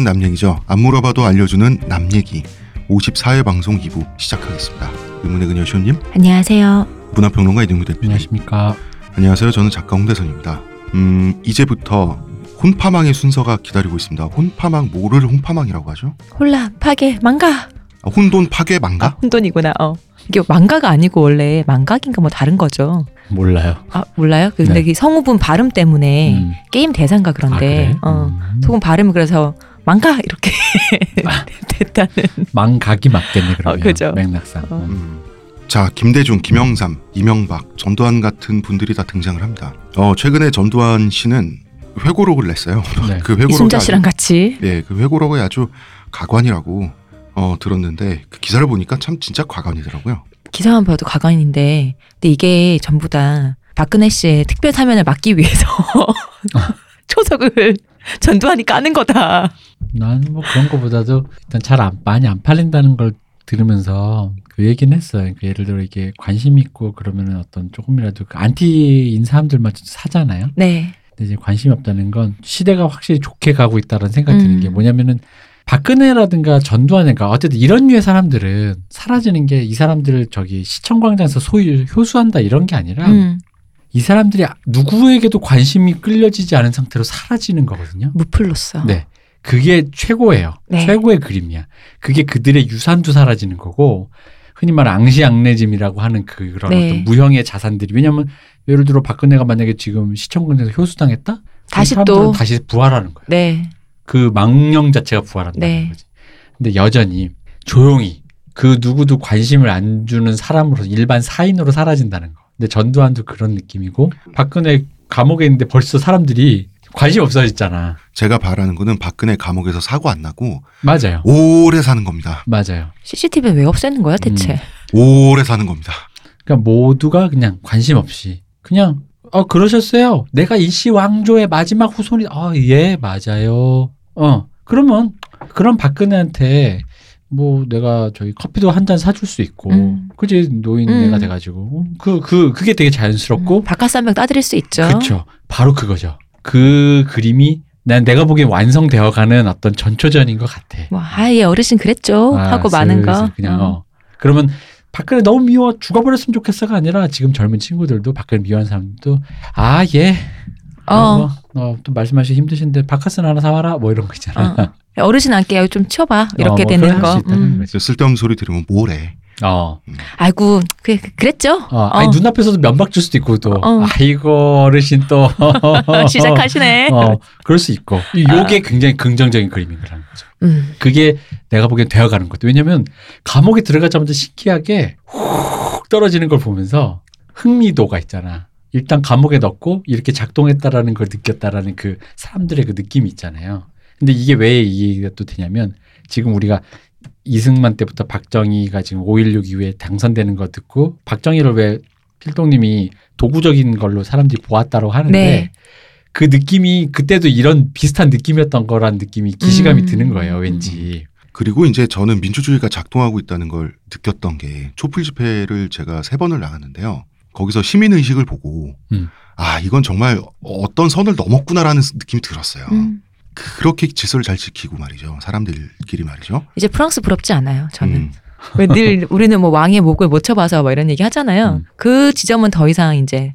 교양은 남 얘기죠. 안 물어봐도 알려주는 남 얘기. 54회 방송 2부 시작하겠습니다. 의문의 그녀 시호님, 안녕하세요. 문화평론가 이등구 대표님. 안녕하십니까. 안녕하세요. 저는 작가 홍대선입니다. 음, 이제부터 혼파망의 순서가 기다리고 있습니다. 혼파망 뭐를 혼파망이라고 하죠? 혼란, 파괴, 망가. 아, 혼돈 파괴 망가? 아, 혼돈이구나. 어. 이게 망가가 아니고 원래 망각인가 뭐 다른 거죠. 몰라요. 아 몰라요? 근데 네. 이 성우분 발음 때문에 음. 게임 아, 그런데 그래? 어. 음. 소금 발음이 그래서 망가 이렇게 됐다는. 망각이 맞겠네 그러면. 어, 그죠. 맥락상. 어. 음. 음. 자, 김대중, 김영삼, 이명박, 전두환 같은 분들이 다 등장을 합니다. 어, 최근에 전두환 씨는 회고록을 냈어요. 네. 그 회고록이 이순자 아주- 씨랑 같이. 예, 그 회고록이 아주 가관이라고 어, 들었는데 그 기사를 보니까 참 진짜 가관이더라고요. 기사만 봐도 가관인데 근데 이게 전부 다 박근혜 씨의 특별 사면을 막기 위해서 초석을 전두환이 까는 거다. 나는 뭐 그런 거보다도 일단 잘 안, 많이 안 팔린다는 걸 들으면서 그 얘기는 했어요. 그 예를 들어 이게 관심 있고 그러면은 어떤 조금이라도 그 안티인 사람들만 좀 사잖아요. 네. 근데 이제 관심이 없다는 건 시대가 확실히 좋게 가고 있다는 생각이 드는 음. 게 뭐냐면은 박근혜라든가 전두환인가 어쨌든 이런 류의 사람들은 사라지는 게 이 사람들을 저기 시청광장에서 소위 효수한다 이런 게 아니라 음, 이 사람들이 누구에게도 관심이 끌려지지 않은 상태로 사라지는 거거든요. 무플로서. 네. 그게 최고예요. 네. 최고의 그림이야. 그게 그들의 유산도 사라지는 거고 흔히 말하는 앙시앙내짐이라고 하는 그 그런 네. 어떤 무형의 자산들이 왜냐하면 예를 들어 박근혜가 만약에 지금 시청광장에서 효수당했다? 다시 사람들은 또- 다시 부활하는 거예요. 네. 그 망령 자체가 부활한다는 네. 거지. 근데 여전히 조용히 그 누구도 관심을 안 주는 사람으로 일반 사인으로 사라진다는 거. 근데 전두환도 그런 느낌이고 박근혜 감옥에 있는데 벌써 사람들이 관심 없어졌잖아. 제가 바라는 거는 박근혜 감옥에서 사고 안 나고 맞아요. 오래 사는 겁니다. 맞아요. CCTV 왜 없애는 거야 대체? 음. 오래 사는 겁니다. 그러니까 모두가 그냥 관심 없이 그냥 어 그러셨어요. 내가 일시 왕조의 마지막 후손이 아예 맞아요. 어 그러면 그런 박근혜한테 뭐 내가 저희 커피도 한 잔 사줄 수 있고 음. 그지 노인네가 음. 돼가지고 그그 그, 게 되게 자연스럽고 바깥 삼명 따드릴 수 있죠. 그렇죠. 바로 그거죠. 그 그림이 난 내가 보기엔 완성되어가는 어떤 전초전인 것 같아. 뭐 아예 어르신 그랬죠 아, 하고 많은 거. 그냥 음. 어. 그러면 박근혜 너무 미워 죽어버렸으면 좋겠어가 아니라 지금 젊은 친구들도 박근혜 미워하는 사람들도 아 예. 어. 어, 뭐, 어, 또 말씀하시기 힘드신데 바카스는 하나 사와라 뭐 이런 거 있잖아. 어. 어르신 안게 좀 치워봐 이렇게 어, 뭐 되는 거. 음. 쓸데없는 소리 들으면 뭐래. 어, 아이고 그 그랬죠. 어, 아니 어. 눈앞에서도 면박 줄 수도 있고 또 어. 아이고 어르신 또 시작하시네. 어, 그럴 수 있고 이게 굉장히 긍정적인 그림인 거라는 거죠. 음. 그게 내가 보기엔 되어가는 것도 왜냐면 감옥에 들어가자마자 신기하게 훅 떨어지는 걸 보면서 흥미도가 있잖아. 일단 감옥에 넣고 이렇게 작동했다라는 걸 느꼈다라는 그 사람들의 그 느낌이 있잖아요. 근데 이게 왜이 얘기가 또 되냐면 지금 우리가 이승만 때부터 박정희가 지금 5.16 이후에 당선되는 거 듣고 박정희를 왜 필동님이 도구적인 걸로 사람들이 보았다고 하는데 네. 그 느낌이 그때도 이런 비슷한 느낌이었던 거란 느낌이 기시감이 음. 드는 거예요, 왠지. 그리고 이제 저는 민주주의가 작동하고 있다는 걸 느꼈던 게 촛불 집회를 제가 세 번을 나갔는데요. 거기서 시민 의식을 보고 음. 아 이건 정말 어떤 선을 넘었구나라는 느낌이 들었어요. 음. 그렇게 질서를 잘 지키고 말이죠. 사람들끼리 말이죠. 이제 프랑스 부럽지 않아요. 저는 음. 왜늘 우리는 뭐 왕의 목을 못 쳐봐서 뭐 이런 얘기 하잖아요. 음. 그 지점은 더 이상 이제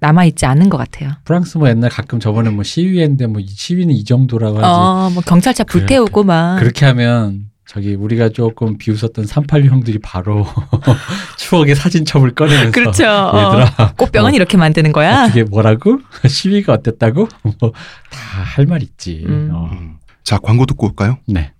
남아 있지 않은 것 같아요. 프랑스 뭐 옛날 가끔 저번에 뭐 시위했는데 뭐이 시위는 이 정도라고 하지. 어, 뭐 경찰차 그래, 불태우고 막. 그렇게 하면 저기 우리가 조금 비웃었던 386 형들이 바로 추억의 사진첩을 꺼내면서 그렇죠. 어. 얘들아 꽃병은 어, 이렇게 만드는 거야. 어떻게 뭐라고 시위가 어땠다고 뭐 다 할 말 있지. 음. 어. 음. 자 광고 듣고 올까요? 네.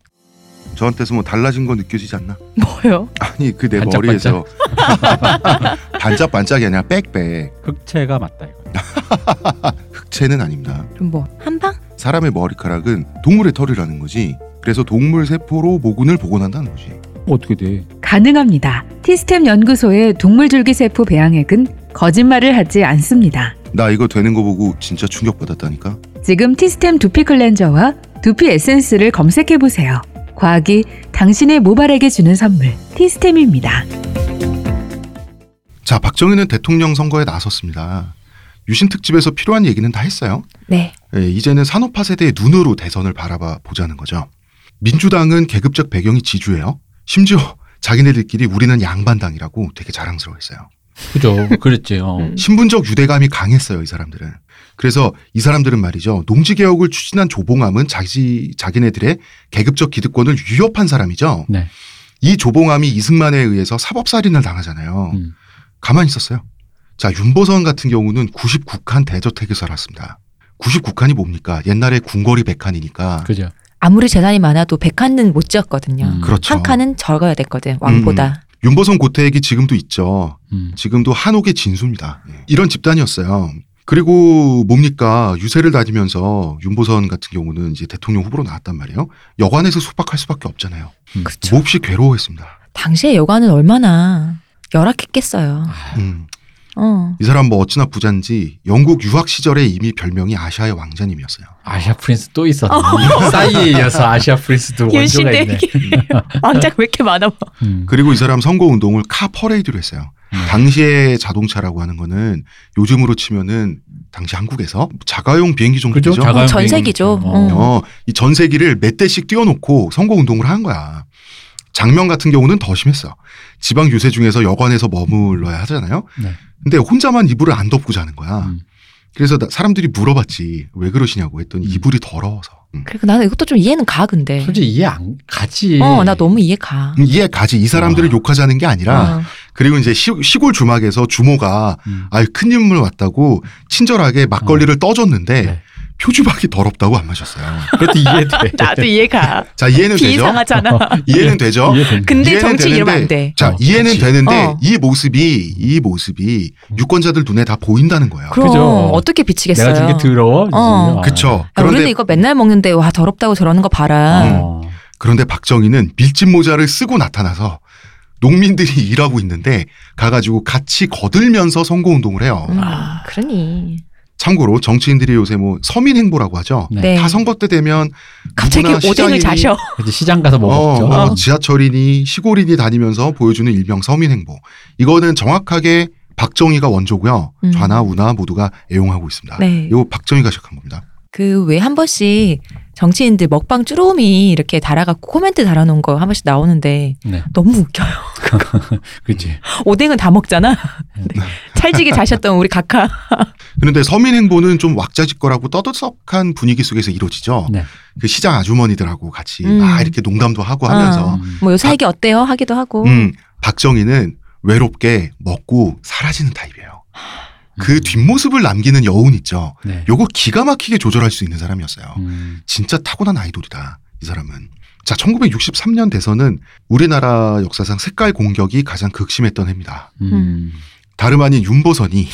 저한테서 뭐 달라진 거 느껴지지 않나? 뭐요? 아니 그 내? 머리에서 반짝반짝이 아니라 빽빽 흑채가 맞다 이거. 흑채는 아닙니다. 그럼 뭐 한방? 사람의 머리카락은 동물의 털이라는 거지. 그래서 동물 세포로 모근을 복원한다는 거지. 어떻게 돼? 가능합니다. 티스템 연구소의 동물 줄기세포 배양액은 거짓말을 하지 않습니다. 나 이거 되는 거 보고 진짜 충격받았다니까. 지금 티스템 두피 클렌저와 두피 에센스를 검색해 보세요. 과학이 당신의 모발에게 주는 선물 티스템입니다. 자, 박정희는 대통령 선거에 나섰습니다. 유신 특집에서 필요한 얘기는 다 했어요. 네. 예, 이제는 산업화 세대의 눈으로 대선을 바라봐 보자는 거죠. 민주당은 계급적 배경이 지주예요. 심지어 자기네들끼리 우리는 양반당이라고 되게 자랑스러워했어요. 그죠. 그랬죠. 음. 신분적 유대감이 강했어요, 이 사람들은. 그래서 이 사람들은 말이죠. 농지 개혁을 추진한 조봉암은 자기 자기네들의 계급적 기득권을 위협한 사람이죠. 네. 이 조봉암이 이승만에 의해서 사법살인을 당하잖아요. 음. 가만히 있었어요. 자, 윤보선 같은 경우는 99칸 대저택에 살았습니다. 99칸이 뭡니까? 옛날에 궁궐이 100칸이니까. 그죠. 아무리 재산이 많아도 백 칸은 못 지었거든요. 음. 그렇죠. 한 칸은 적어야 됐거든. 왕보다. 윤보선 고택이 지금도 있죠. 음. 지금도 한옥의 진수입니다. 예. 이런 집단이었어요. 그리고 뭡니까 유세를 다니면서 윤보선 같은 경우는 이제 대통령 후보로 나왔단 말이에요. 여관에서 숙박할 수밖에 없잖아요. 음. 그쵸. 몹시 괴로워했습니다. 당시에 여관은 얼마나 열악했겠어요. 아, 음. 어. 이 사람 뭐 어찌나 부잔지 영국 유학 시절에 이미 별명이 아시아의 왕자님이었어요. 아시아 프린스 또 있었네. 싸이에 이어서 아시아 프린스도 원조가 있네. 왕자가 왜 이렇게 많아? 음. 그리고 이 사람 선거 운동을 카 퍼레이드로 했어요. 음. 당시의 자동차라고 하는 거는 요즘으로 치면은 당시 한국에서 자가용 비행기 정도 그죠? 되죠. 자가용 전세기죠. 비행기. 어. 어. 어, 이 전세기를 몇 대씩 띄워놓고 선거 운동을 한 거야. 장명 같은 경우는 더 심했어. 지방 유세 중에서 여관에서 머물러야 하잖아요. 네. 근데 혼자만 이불을 안 덮고 자는 거야. 음. 그래서 나- 사람들이 물어봤지. 왜 그러시냐고 했더니 음. 이불이 더러워서. 음. 그리고 나는 이것도 좀 이해는 가 근데. 솔직히 이해 안 가지. 어, 나 너무 이해 가. 음, 이해 가지. 이 사람들을 아. 욕하자는 게 아니라 어. 그리고 이제 시, 시골 주막에서 주모가 음. 아유 큰 인물 왔다고 친절하게 막걸리를 떠줬는데 네. 표주박이 더럽다고 안 마셨어요. 그것도 이해돼. 나도 이해 가. 자 이해는 되죠. 비상하잖아. 이해는 되죠. 이해된다. 근데 이해는 정치 이러면 되는데 안 돼. 자 어, 이해는 그치. 되는데 어. 이 모습이 이 모습이 유권자들 눈에 다 보인다는 거예요. 그럼 그죠. 어떻게 비치겠어요? 내가 준 게 더러워. 어. 그쵸. 야, 우리는 그런데 이거 맨날 먹는데 와 더럽다고 저러는 거 봐라. 어. 그런데 박정희는 밀짚 모자를 쓰고 나타나서 농민들이 일하고 있는데 가가지고 같이 거들면서 선거 운동을 해요. 음, 아. 그러니 참고로 정치인들이 요새 뭐 서민 행보라고 하죠. 네. 네. 다 선거 때 되면 갑자기 오뎅을 자셔. 시장 가서 뭐 어, 어. 지하철이니 시골이니 다니면서 보여주는 일명 서민 행보. 이거는 정확하게 박정희가 원조고요. 음. 좌나 우나 모두가 애용하고 있습니다. 네. 이거 박정희가 시작한 겁니다. 그 왜 한 번씩 정치인들 먹방 쭈루미 이렇게 달아갖고 코멘트 달아놓은 거 한 번씩 나오는데 네. 너무 웃겨요. 그치. 오뎅은 다 먹잖아. 네. 찰지게 자셨던 우리 각하. 그런데 서민 행보는 좀 왁자지껄하고 떠들썩한 분위기 속에서 이루어지죠. 네. 그 시장 아주머니들하고 같이 음. 막 이렇게 농담도 하고 하면서 음. 뭐 요새 얘기 어때요? 하기도 하고. 음, 박정희는 외롭게 먹고 사라지는 타입이에요. 그 음. 뒷모습을 남기는 여운 있죠. 네. 요거 기가 막히게 조절할 수 있는 사람이었어요. 음. 진짜 타고난 아이돌이다. 이 사람은. 자, 1963년 대선은 우리나라 역사상 색깔 공격이 가장 극심했던 해입니다. 음. 다름 아닌 윤보선이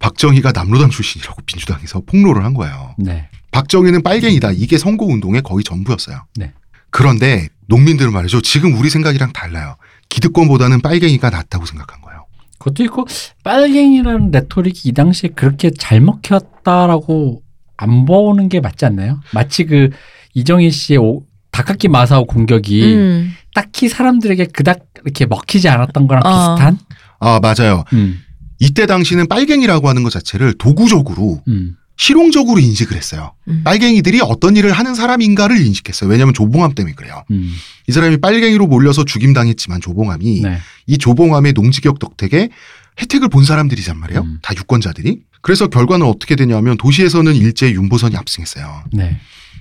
박정희가 남로당 출신이라고 민주당에서 폭로를 한 거예요. 네. 박정희는 빨갱이다. 이게 선거 운동의 거의 전부였어요. 네. 그런데 농민들은 말이죠. 지금 우리 생각이랑 달라요. 기득권보다는 빨갱이가 낫다고 생각한 거예요. 그것도 있고 빨갱이라는 레토릭이 이 당시에 그렇게 잘 먹혔다라고 안 보는 게 맞지 않나요? 마치 그 이정희 씨의 오, 닭깎기 마사오 공격이 음. 딱히 사람들에게 그닥 이렇게 먹히지 않았던 거랑 어. 비슷한. 아, 맞아요. 음, 이때 당시는 빨갱이라고 하는 것 자체를 도구적으로 음, 실용적으로 인식을 했어요. 음. 빨갱이들이 어떤 일을 하는 사람인가를 인식했어요. 왜냐하면 조봉암 때문에 그래요. 음. 이 사람이 빨갱이로 몰려서 죽임당했지만 조봉암이 네. 이 조봉암의 농지격 덕택에 혜택을 본 사람들이란 말이에요. 음. 다 유권자들이. 그래서 결과는 어떻게 되냐면 도시에서는 일제 윤보선이 압승했어요. 네.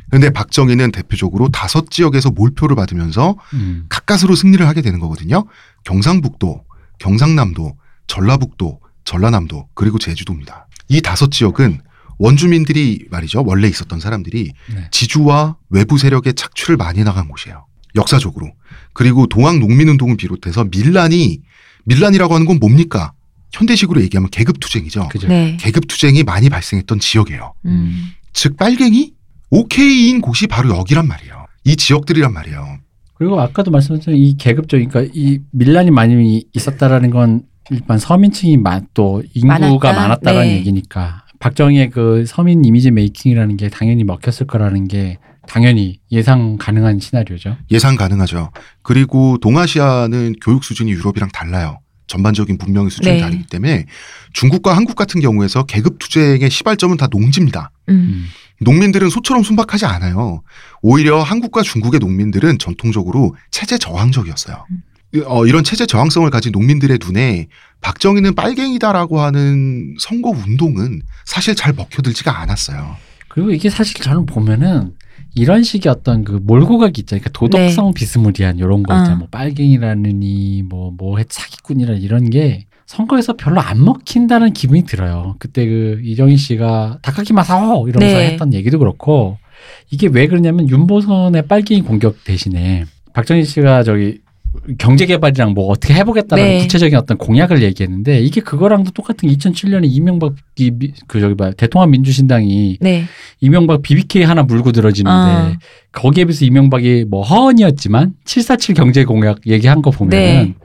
근데 박정희는 대표적으로 다섯 지역에서 몰표를 받으면서 음. 가까스로 승리를 하게 되는 거거든요. 경상북도, 경상남도, 전라북도, 전라남도, 그리고 제주도입니다. 이 다섯 지역은 원주민들이 말이죠. 원래 있었던 사람들이 네. 지주와 외부 세력의 착취를 많이 나간 곳이에요. 역사적으로. 그리고 동학 농민운동을 비롯해서 밀란이 밀란이라고 하는 건 뭡니까? 현대식으로 얘기하면 계급 투쟁이죠. 그죠. 네. 계급 투쟁이 많이 발생했던 지역이에요. 음. 즉 빨갱이 오케이인 곳이 바로 여기란 말이에요. 이 지역들이란 말이에요. 그리고 아까도 말씀하신 이 계급적, 그러니까 이 밀란이 많이 있었다라는 건 일반 서민층이 많, 또 인구가 많았다? 많았다라는 네. 얘기니까 박정희의 그 서민 이미지 메이킹이라는 게 당연히 먹혔을 거라는 게 당연히 예상 가능한 시나리오죠. 예상 가능하죠. 그리고 동아시아는 교육 수준이 유럽이랑 달라요. 전반적인 문명의 수준이 네. 다르기 때문에 중국과 한국 같은 경우에서 계급 투쟁의 시발점은 다 농지입니다. 음. 음. 농민들은 소처럼 순박하지 않아요. 오히려 한국과 중국의 농민들은 전통적으로 체제 저항적이었어요. 어, 이런 체제 저항성을 가진 농민들의 눈에 박정희는 빨갱이다라고 하는 선거 운동은 사실 잘 먹혀들지가 않았어요. 그리고 이게 사실 저는 보면은 이런 식의 어떤 그 몰고 가기 있잖아요. 그러니까 도덕성 비스무리한 이런 거 있잖아요. 어. 뭐 빨갱이라느니 뭐뭐 사기꾼이라 이런 게 선거에서 별로 안 먹힌다는 기분이 들어요. 그때 그 이정희 씨가 다카키 마사오 이러면서 네. 했던 얘기도 그렇고 이게 왜 그러냐면 윤보선의 빨갱이 공격 대신에 박정희 씨가 저기 경제 개발이랑 뭐 어떻게 해보겠다는 네. 구체적인 어떤 공약을 얘기했는데 이게 그거랑도 똑같은 2007년에 이명박 이 미- 그 저기 봐 대통합 민주신당이 네. 이명박 BBK 하나 물고 들어지는데 아. 거기에 비해서 이명박이 뭐 허언이었지만 747 경제 공약 얘기한 거 보면은 네.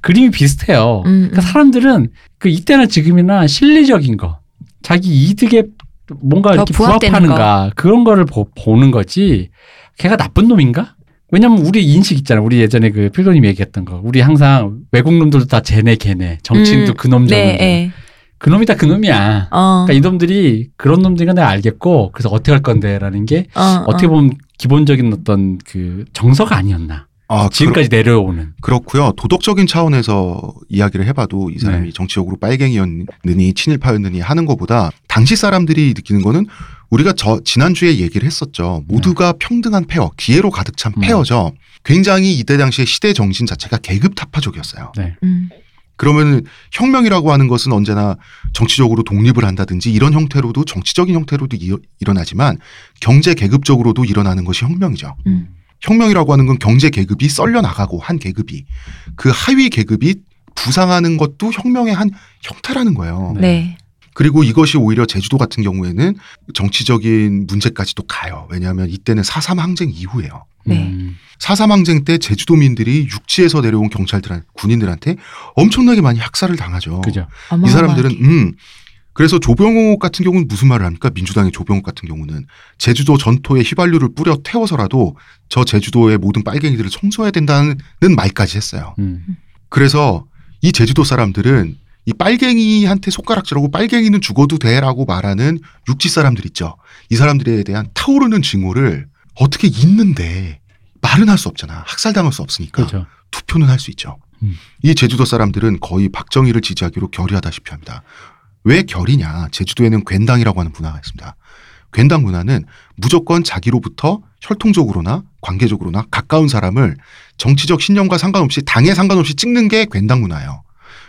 그림이 비슷해요. 음, 그러니까 음. 사람들은 그 이때나 지금이나 실리적인 거, 자기 이득에 뭔가 더 이렇게 부합하는가 그런 거를 보, 보는 거지. 걔가 나쁜 놈인가? 왜냐면 우리 인식 있잖아. 우리 예전에 그 필도님 얘기했던 거. 우리 항상 외국 놈들도 다 쟤네 걔네. 정치인도 음, 그놈 저놈. 네. 네. 그놈이 다 그놈이야. 어. 그러니까 이놈들이 그런 놈들인 건 내가 알겠고 그래서 어떻게 할 건데라는 게 어, 어떻게 어. 보면 기본적인 어떤 그 정서가 아니었나. 아, 지금까지 내려오는. 그렇, 그렇고요. 도덕적인 차원에서 이야기를 해봐도 이 사람이 네. 정치적으로 빨갱이였느니 친일파였느니 하는 것보다 당시 사람들이 느끼는 거는 우리가 저 지난주에 얘기를 했었죠. 모두가 평등한 페어, 기회로 가득 찬 음. 페어죠. 굉장히 이때 당시의 시대 정신 자체가 계급 타파적이었어요. 네. 음. 그러면 혁명이라고 하는 것은 언제나 정치적으로 독립을 한다든지 이런 형태로도 정치적인 형태로도 이- 일어나지만 경제 계급적으로도 일어나는 것이 혁명이죠. 음. 혁명이라고 하는 건 경제 계급이 썰려 나가고 한 계급이 그 하위 계급이 부상하는 것도 혁명의 한 형태라는 거예요. 네. 네. 그리고 이것이 오히려 제주도 같은 경우에는 정치적인 문제까지도 가요. 왜냐하면 이때는 4.3 항쟁 이후예요. 네. 음. 4.3 항쟁 때 제주도민들이 육지에서 내려온 경찰들, 군인들한테 엄청나게 많이 학살을 당하죠. 그죠. 이 사람들은 음 그래서 조병옥 같은 경우는 무슨 말을 합니까? 민주당의 조병옥 같은 경우는 제주도 전토에 휘발유를 뿌려 태워서라도 저 제주도의 모든 빨갱이들을 청소해야 된다는 말까지 했어요. 음. 그래서 이 제주도 사람들은 이 빨갱이한테 손가락질하고 빨갱이는 죽어도 돼라고 말하는 육지 사람들 있죠. 이 사람들에 대한 타오르는 증오를 어떻게 잊는데 말은 할 수 없잖아. 학살당할 수 없으니까. 그렇죠. 투표는 할 수 있죠. 음. 이 제주도 사람들은 거의 박정희를 지지하기로 결의하다시피 합니다. 왜 결이냐? 제주도에는 괜당이라고 하는 문화가 있습니다. 괜당 문화는 무조건 자기로부터 혈통적으로나 관계적으로나 가까운 사람을 정치적 신념과 상관없이 당에 상관없이 찍는 게 괜당 문화예요.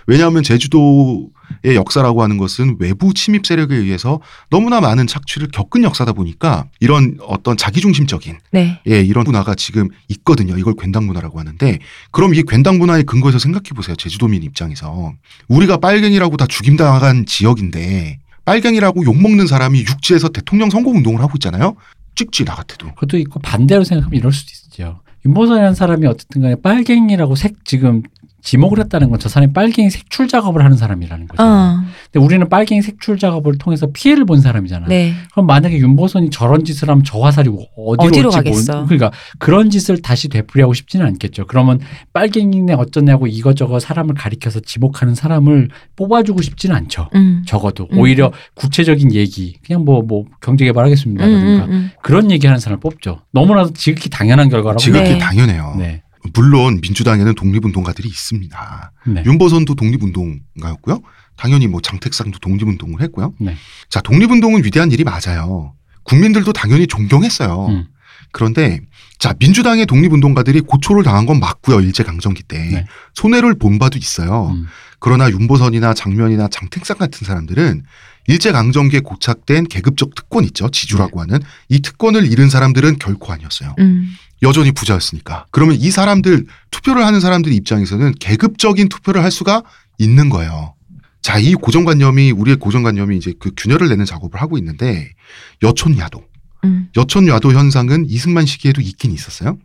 왜냐하면 제주도의 역사라고 하는 것은 외부 침입 세력에 의해서 너무나 많은 착취를 겪은 역사다 보니까 이런 어떤 자기중심적인 네. 예, 이런 문화가 지금 있거든요. 이걸 괜당 문화라고 하는데 그럼 이 괜당 문화의 근거에서 생각해 보세요. 제주도민 입장에서 우리가 빨갱이라고 다 죽임당한 지역인데 빨갱이라고 욕먹는 사람이 육지에서 대통령 선거 운동을 하고 있잖아요. 찍지 나 같아도. 그것도 있고 반대로 생각하면 이럴 수도 있죠. 윤보선이라는 사람이 어쨌든 간에 빨갱이라고 색 지금 지목을 했다는 건 저 사람이 빨갱이 색출 작업을 하는 사람이라는 거죠. 어. 근데 우리는 빨갱이 색출 작업을 통해서 피해를 본 사람이잖아. 네. 그럼 만약에 윤보선이 저런 짓을 하면 저 화살이 어디로, 어디로 올지 가겠어. 모르- 그러니까 그런 짓을 다시 되풀이하고 싶지는 않겠죠. 그러면 빨갱이네 어쩌냐고 이것저것 사람을 가리켜서 지목하는 사람을 뽑아주고 싶지는 않죠. 음. 적어도 음. 오히려 구체적인 얘기 그냥 뭐뭐 경제 개발하겠습니다. 음, 라든가 음, 음. 그런 얘기하는 사람을 뽑죠. 너무나도 지극히 당연한 결과라고. 지극히 네. 당연해요. 네. 물론 민주당에는 독립운동가들이 있습니다. 네. 윤보선도 독립운동가였고요. 당연히 뭐 장택상도 독립운동을 했고요. 네. 자, 독립운동은 위대한 일이 맞아요. 국민들도 당연히 존경했어요. 음. 그런데 자 민주당의 독립운동가들이 고초를 당한 건 맞고요 일제 강점기 때 네. 손해를 본 바도 있어요. 음. 그러나 윤보선이나 장면이나 장택상 같은 사람들은 일제 강점기에 고착된 계급적 특권 있죠 지주라고 하는 이 특권을 잃은 사람들은 결코 아니었어요. 음. 여전히 부자였으니까. 그러면 이 사람들 투표를 하는 사람들 입장에서는 계급적인 투표를 할 수가 있는 거예요. 자, 이 고정관념이 우리의 고정관념이 이제 그 균열을 내는 작업을 하고 있는데 여촌야도, 음. 여촌야도 현상은 이승만 시기에도 있긴 있었어요.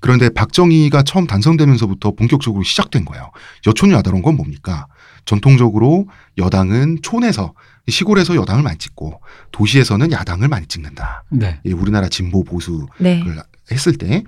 그런데 박정희가 처음 단성되면서부터 본격적으로 시작된 거예요. 여촌야도란 건 뭡니까? 전통적으로 여당은 촌에서 시골에서 여당을 많이 찍고 도시에서는 야당을 많이 찍는다. 네. 이 우리나라 진보 보수 네. 그 했을 때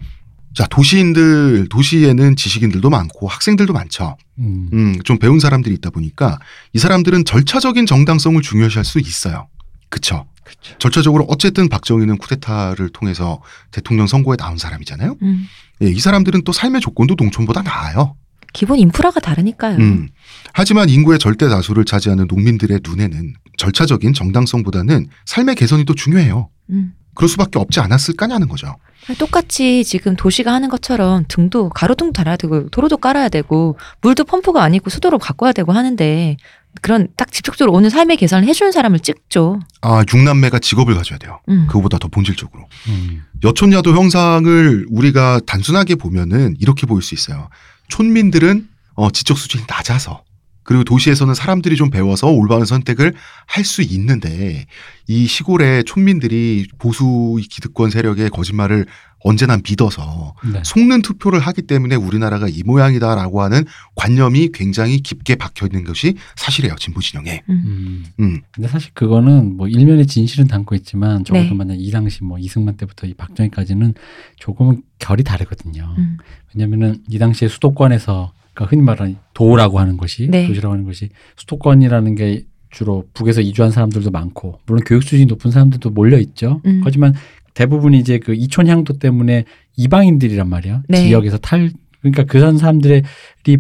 자, 도시인들, 도시에는 지식인들도 많고 학생들도 많죠. 음. 음, 좀 배운 사람들이 있다 보니까 이 사람들은 절차적인 정당성을 중요시할 수 있어요. 그쵸? 그렇죠. 절차적으로 어쨌든 박정희는 쿠데타를 통해서 대통령 선거에 나온 사람이잖아요. 음. 예, 이 사람들은 또 삶의 조건도 농촌보다 나아요. 기본 인프라가 다르니까요. 음. 하지만 인구의 절대 다수를 차지하는 농민들의 눈에는 절차적인 정당성보다는 삶의 개선이 더 중요해요. 음. 그럴 수밖에 없지 않았을까냐는 거죠. 똑같이 지금 도시가 하는 것처럼 등도 가로등도 달아야 되고 도로도 깔아야 되고 물도 펌프가 아니고 수도로 바꿔야 되고 하는데 그런 딱 직접적으로 오는 삶의 개선을 해주는 사람을 찍죠. 아, 육남매가 직업을 가져야 돼요. 음. 그거보다 더 본질적으로. 음. 여촌야도 형상을 우리가 단순하게 보면은 이렇게 보일 수 있어요. 촌민들은 어, 지적 수준이 낮아서 그리고 도시에서는 사람들이 좀 배워서 올바른 선택을 할 수 있는데 이 시골의 촌민들이 보수 기득권 세력의 거짓말을 언제나 믿어서 네. 속는 투표를 하기 때문에 우리나라가 이 모양이다라고 하는 관념이 굉장히 깊게 박혀 있는 것이 사실이에요 진보 진영에. 음. 음. 음, 근데 사실 그거는 뭐 일면의 진실은 담고 있지만 적어도 네. 만약 이 당시 뭐 이승만 때부터 이 박정희까지는 조금은 결이 다르거든요. 음. 왜냐면은 이 당시에 수도권에서 그러니까 흔히 말하는 도라고 하는 것이 네. 도시라고 하는 것이 수도권이라는 게 주로 북에서 이주한 사람들도 많고 물론 교육 수준이 높은 사람들도 몰려 있죠. 음. 하지만 대부분이 이제 그 이촌 향도 때문에 이방인들이란 말이야. 네. 지역에서 탈 그러니까 그런 사람들이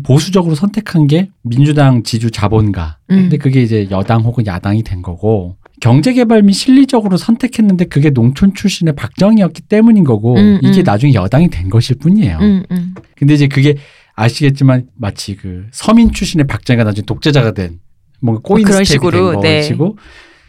보수적으로 선택한 게 민주당 지주 자본가. 음. 근데 그게 이제 여당 혹은 야당이 된 거고 경제개발 및 실리적으로 선택했는데 그게 농촌 출신의 박정희였기 때문인 거고 음, 이게 음. 나중에 여당이 된 것일 뿐이에요. 음, 음. 근데 이제 그게 아시겠지만 마치 그 서민 출신의 박정희가 나중에 독재자가 된 뭔가 꼬인 그런 스텝이 식으로, 된 네. 것이고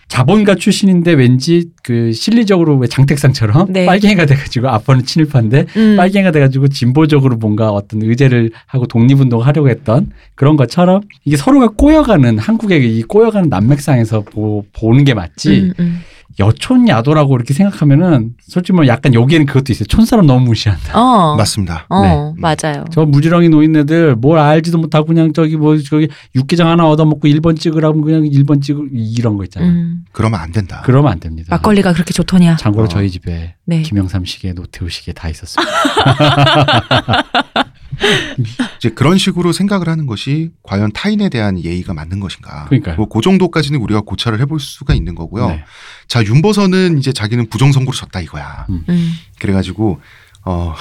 자본가 출신인데 왠지 그 실리적으로 왜 장택상처럼 네. 빨갱이가 돼가지고 아빠는 친일파인데 음. 빨갱이가 돼가지고 진보적으로 뭔가 어떤 의제를 하고 독립운동을 하려고 했던 그런 것처럼 이게 서로가 꼬여가는 한국의 이 꼬여가는 난맥상에서 보, 보는 게 맞지 음, 음. 여촌 야도라고 이렇게 생각하면은 솔직히 뭐 약간 여기에는 그것도 있어요 촌사람 너무 무시한다. 어. 맞습니다. 어, 네. 맞아요. 저 무지렁이 노인네들 뭘 알지도 못하고 그냥 저기 뭐 저기 육개장 하나 얻어먹고 1번 찍으라면 그냥 1번 찍을 이런 거 있잖아요. 음. 그러면 안 된다. 그러면 안 됩니다. 막걸리가 그렇게 좋더냐? 참고로 어. 저희 집에 네. 김영삼 시계, 노태우 시계 다 있었어요. 이제 그런 식으로 생각을 하는 것이 과연 타인에 대한 예의가 맞는 것인가. 그러니까요. 뭐, 그 정도까지는 우리가 고찰을 해볼 수가 있는 거고요. 네. 자, 윤보선은 이제 자기는 부정 선거로 졌다 이거야. 음. 그래가지고, 어,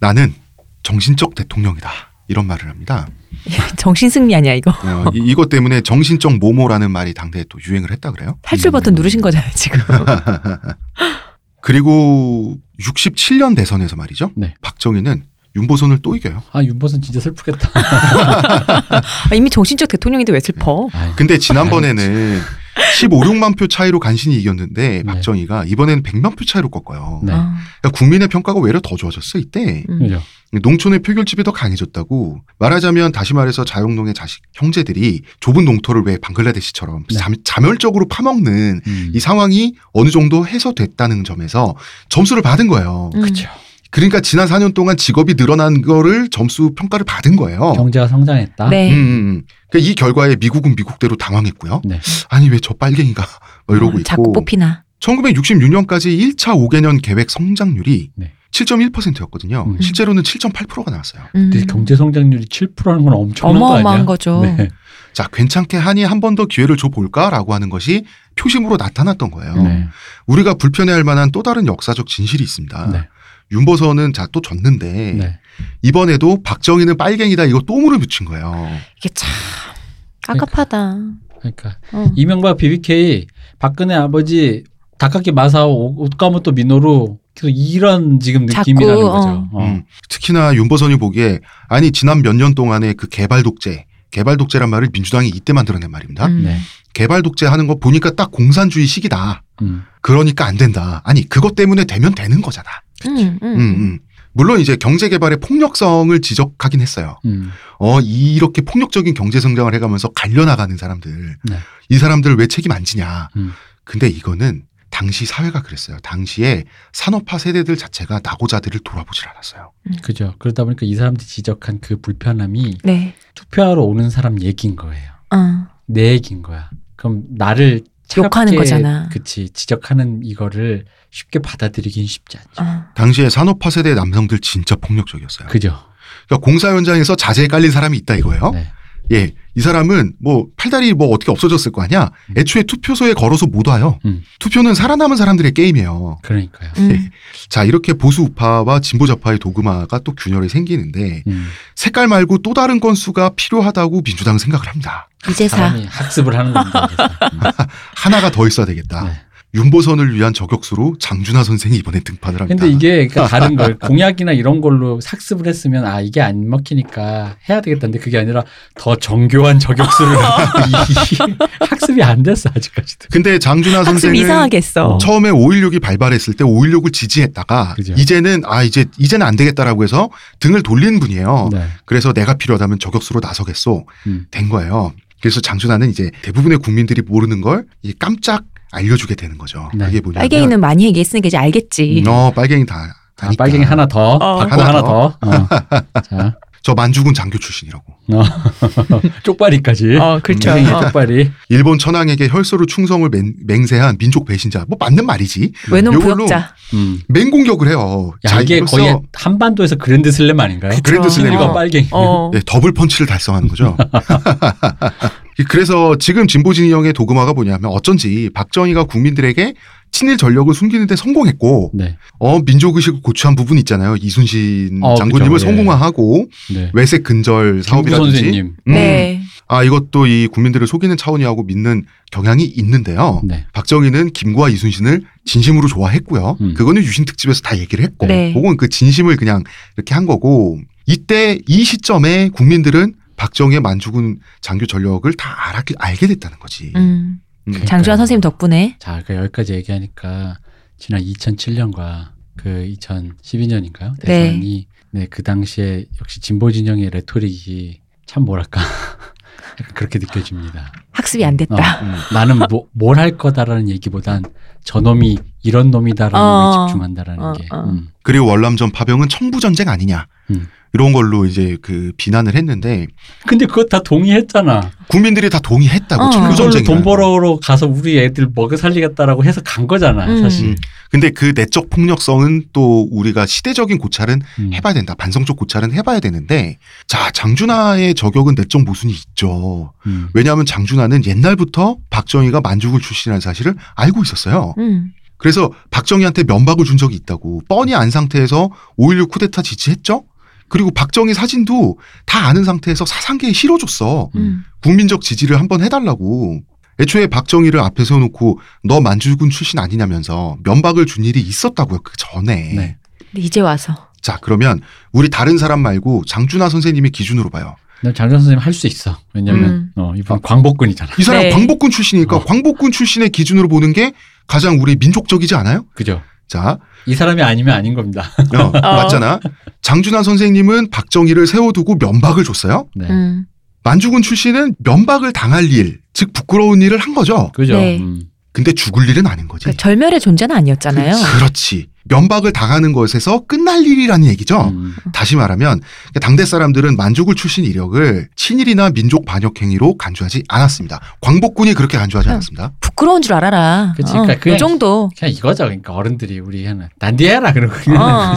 나는 정신적 대통령이다. 이런 말을 합니다. 정신 승리 아니야 이거. 어, 이, 이것 때문에 정신적 모모라는 말이 당대에 또 유행을 했다 그래요. 탈출 버튼 누르신 거잖아요 지금. 그리고 67년 대선에서 말이죠. 네. 박정희는 윤보선을 또 이겨요. 아 윤보선 진짜 슬프겠다. 아, 이미 정신적 대통령인데 왜 슬퍼? 아유, 근데 지난번에는 15, 6만 표 차이로 간신히 이겼는데 네. 박정희가 이번에는 100만 표 차이로 꺾어요. 네. 아, 그러니까 국민의 평가가 오히려 더 좋아졌어 이때. 음. 농촌의 표결집이 더 강해졌다고 말하자면 다시 말해서 자영농의 자식 형제들이 좁은 농토를 왜 방글라데시처럼 네. 잠, 자멸적으로 파먹는 음. 이 상황이 어느 정도 해소됐다는 점에서 점수를 받은 거예요. 음. 그렇죠. 그러니까 지난 4년 동안 직업이 늘어난 거를 점수 평가를 받은 거예요. 경제가 성장했다. 네. 음, 음, 음. 그러니까 이 결과에 미국은 미국대로 당황했고요. 네. 아니 왜 저 빨갱이가 뭐 이러고 어, 자꾸 있고 뽑히나. 1966년까지 1차 5개년 계획 성장률이 네. 7.1%였거든요. 음. 실제로는 7.8%가 나왔어요. 음. 근데 경제 성장률이 7%라는 건 엄청난 거 어마어마한 아니야? 거죠. 네. 자, 괜찮게 하니 한 번 더 기회를 줘 볼까라고 하는 것이 표심으로 나타났던 거예요. 네. 우리가 불편해할 만한 또 다른 역사적 진실이 있습니다. 네. 윤보선은 자 또 졌는데 네. 이번에도 박정희는 빨갱이다 이거 또 물을 붙인 거예요. 이게 참 깝깝하다. 그러니까 어. 이명박 BBK 박근혜 아버지 닭깎이 마사오 옷가모토 민호로 계속 이런 지금 자꾸, 느낌이라는 어. 거죠. 어. 음, 특히나 윤보선이 보기에 아니 지난 몇 년 동안의 그 개발 독재, 개발 독재란 말을 민주당이 이때 만들어낸 말입니다. 음. 네. 개발 독재 하는 거 보니까 딱 공산주의 시기다. 음. 그러니까 안 된다. 아니 그것 때문에 되면 되는 거잖아. 음, 음, 음, 음. 물론 이제 경제 개발의 폭력성을 지적하긴 했어요. 음. 어 이렇게 폭력적인 경제 성장을 해가면서 갈려나가는 사람들, 네. 이 사람들 왜 책임 안 지냐. 음. 근데 이거는 당시 사회가 그랬어요. 당시에 산업화 세대들 자체가 낙오자들을 돌아보질 않았어요. 그죠. 그러다 보니까 이 사람들이 지적한 그 불편함이 네. 투표하러 오는 사람 얘기인 거예요. 어. 내 얘기인 거야. 그럼 나를 욕하는 거잖아. 그치 지적하는 이거를 쉽게 받아들이긴 쉽지 않죠. 아, 당시에 산업화 세대 남성들 진짜 폭력적이었어요. 그죠? 그러니까 공사 현장에서 자재에 깔린 사람이 있다 이거예요. 네. 예, 이 사람은 뭐 팔다리 뭐 어떻게 없어졌을 거 아니야. 애초에 투표소에 걸어서 못 와요. 음. 투표는 살아남은 사람들의 게임이에요. 그러니까요. 음. 자, 이렇게 보수 우파와 진보 좌파의 도그마가 또 균열이 생기는데 음. 색깔 말고 또 다른 건수가 필요하다고 민주당은 생각을 합니다. 이제사 학습을 하는 겁니다. 음. 하나가 더 있어야 되겠다. 네. 윤보선을 위한 저격수로 장준하 선생이 이번에 등판을 합니다. 근데 이게 그러니까 다른 걸 공약이나 이런 걸로 학습을 했으면 아 이게 안 먹히니까 해야 되겠다는데 그게 아니라 더 정교한 저격수를 이- 학습이 안 됐어 아직까지도. 근데 장준하 선생은 이상하게 했어. 어. 처음에 5.16이 발발했을 때 5.16을 지지했다가 그죠. 이제는 아 이제 이제는 안 되겠다라고 해서 등을 돌린 분이에요. 네. 그래서 내가 필요하다면 저격수로 나서겠소 음. 된 거예요. 그래서 장준하는 이제 대부분의 국민들이 모르는 걸 깜짝 알려주게 되는 거죠. 네. 그게 뭐냐면 빨갱이는 많이 얘기했으니까 이제 알겠지. 어 빨갱이 다 아. 빨갱이 하나 더 어. 받고 하나 하나, 더. 더. 어. 자 저 만주군 장교 출신이라고. 쪽발이까지. 어, 그렇죠. 선생님 어. 쪽발이. 일본 천황에게 혈서로 충성을 맹, 맹세한 민족 배신자. 뭐 맞는 말이지. 왜놈 부역자. 음. 맹공격을 해요. 야 이게 거의 한반도에서 그랜드 슬램 아닌가요? 그랜드 슬램. 친일과 어. 빨갱이. 어. 네, 더블 펀치를 달성하는 거죠. 그래서 지금 진보 진영의 도그마가 뭐냐면 어쩐지 박정희가 국민들에게 친일 전력을 숨기는데 성공했고 네. 어 민족 의식을 고취한 부분 있잖아요. 이순신 어, 장군님을 그죠. 예. 성공화하고 네. 외색 근절 사업이라든지. 음, 네. 아 이것도 이 국민들을 속이는 차원이하고 믿는 경향이 있는데요. 네. 박정희는 김구와 이순신을 진심으로 좋아했고요. 음. 그거는 유신 특집에서 다 얘기를 했고, 네. 그건 그 진심을 그냥 이렇게 한 거고, 이때 이 시점에 국민들은 박정희의 만주군 장교 전력을 다 알았게, 알게 됐다는 거지. 음. 음. 그- 장주환 선생님 덕분에. 자, 그 여기까지 얘기하니까 지난 2007년과 그 2012년인가요? 네. 대선이 네, 그 당시에 역시 진보 진영의 레토릭이 참 뭐랄까 그렇게 느껴집니다. 학습이 안 됐다. 음. 나는 뭐, 뭘 할 거다라는 얘기보단 저놈이 이런 놈이다라는 어. 걸 집중한다라는 어, 게. 어. 음. 그리고 월남전 파병은 청부 전쟁 아니냐. 음. 이런 걸로 이제 그 비난을 했는데, 근데 그거 다 동의했잖아. 국민들이 다 동의했다고, 어. 그걸로 청부전쟁이. 돈 벌어로 가서 우리 애들 먹여 살리겠다라고 해서 간 거잖아, 음. 사실. 근데 그 내적 폭력성은 또 우리가 시대적인 고찰은 음. 해봐야 된다. 반성적 고찰은 해봐야 되는데, 자, 장준하의 저격은 내적 모순이 있죠. 음. 왜냐하면 장준하는 옛날부터 박정희가 만주군 출신이라는 사실을 알고 있었어요. 음. 그래서 박정희한테 면박을 준 적이 있다고 뻔히 안 상태에서 5.16 쿠데타 지지했죠? 그리고 박정희 사진도 다 아는 상태에서 사상계에 실어줬어. 음. 국민적 지지를 한번 해달라고. 애초에 박정희를 앞에 세워놓고 너 만주군 출신 아니냐면서 면박을 준 일이 있었다고요. 그 전에. 네. 이제 와서. 자, 그러면 우리 다른 사람 말고 장준하 선생님의 기준으로 봐요. 난 장전 선생님 할 수 있어. 왜냐면 음. 어, 이번 광복군이잖아. 이 사람 네. 광복군 출신이니까 어. 광복군 출신의 기준으로 보는 게 가장 우리 민족적이지 않아요? 그죠? 자, 이 사람이 아니면 아닌 겁니다. 어, 맞잖아. 장준하 선생님은 박정희를 세워두고 면박을 줬어요. 네. 음. 만주군 출신은 면박을 당할 일, 즉 부끄러운 일을 한 거죠. 그죠? 네. 음. 근데 죽을 일은 아닌 거지. 그러니까 절멸의 존재는 아니었잖아요. 그렇지. 면박을 당하는 것에서 끝날 일이라는 얘기죠. 음. 다시 말하면 당대 사람들은 만주군 출신 이력을 친일이나 민족 반역 행위로 간주하지 않았습니다. 광복군이 그렇게 간주하지 응. 않았습니다. 부끄러운 줄 알아라. 그치, 어, 그러니까 그 그냥- 정도. 그냥 이거죠. 그러니까 어른들이 우리 하나 난디해라 그러고 그냥 어.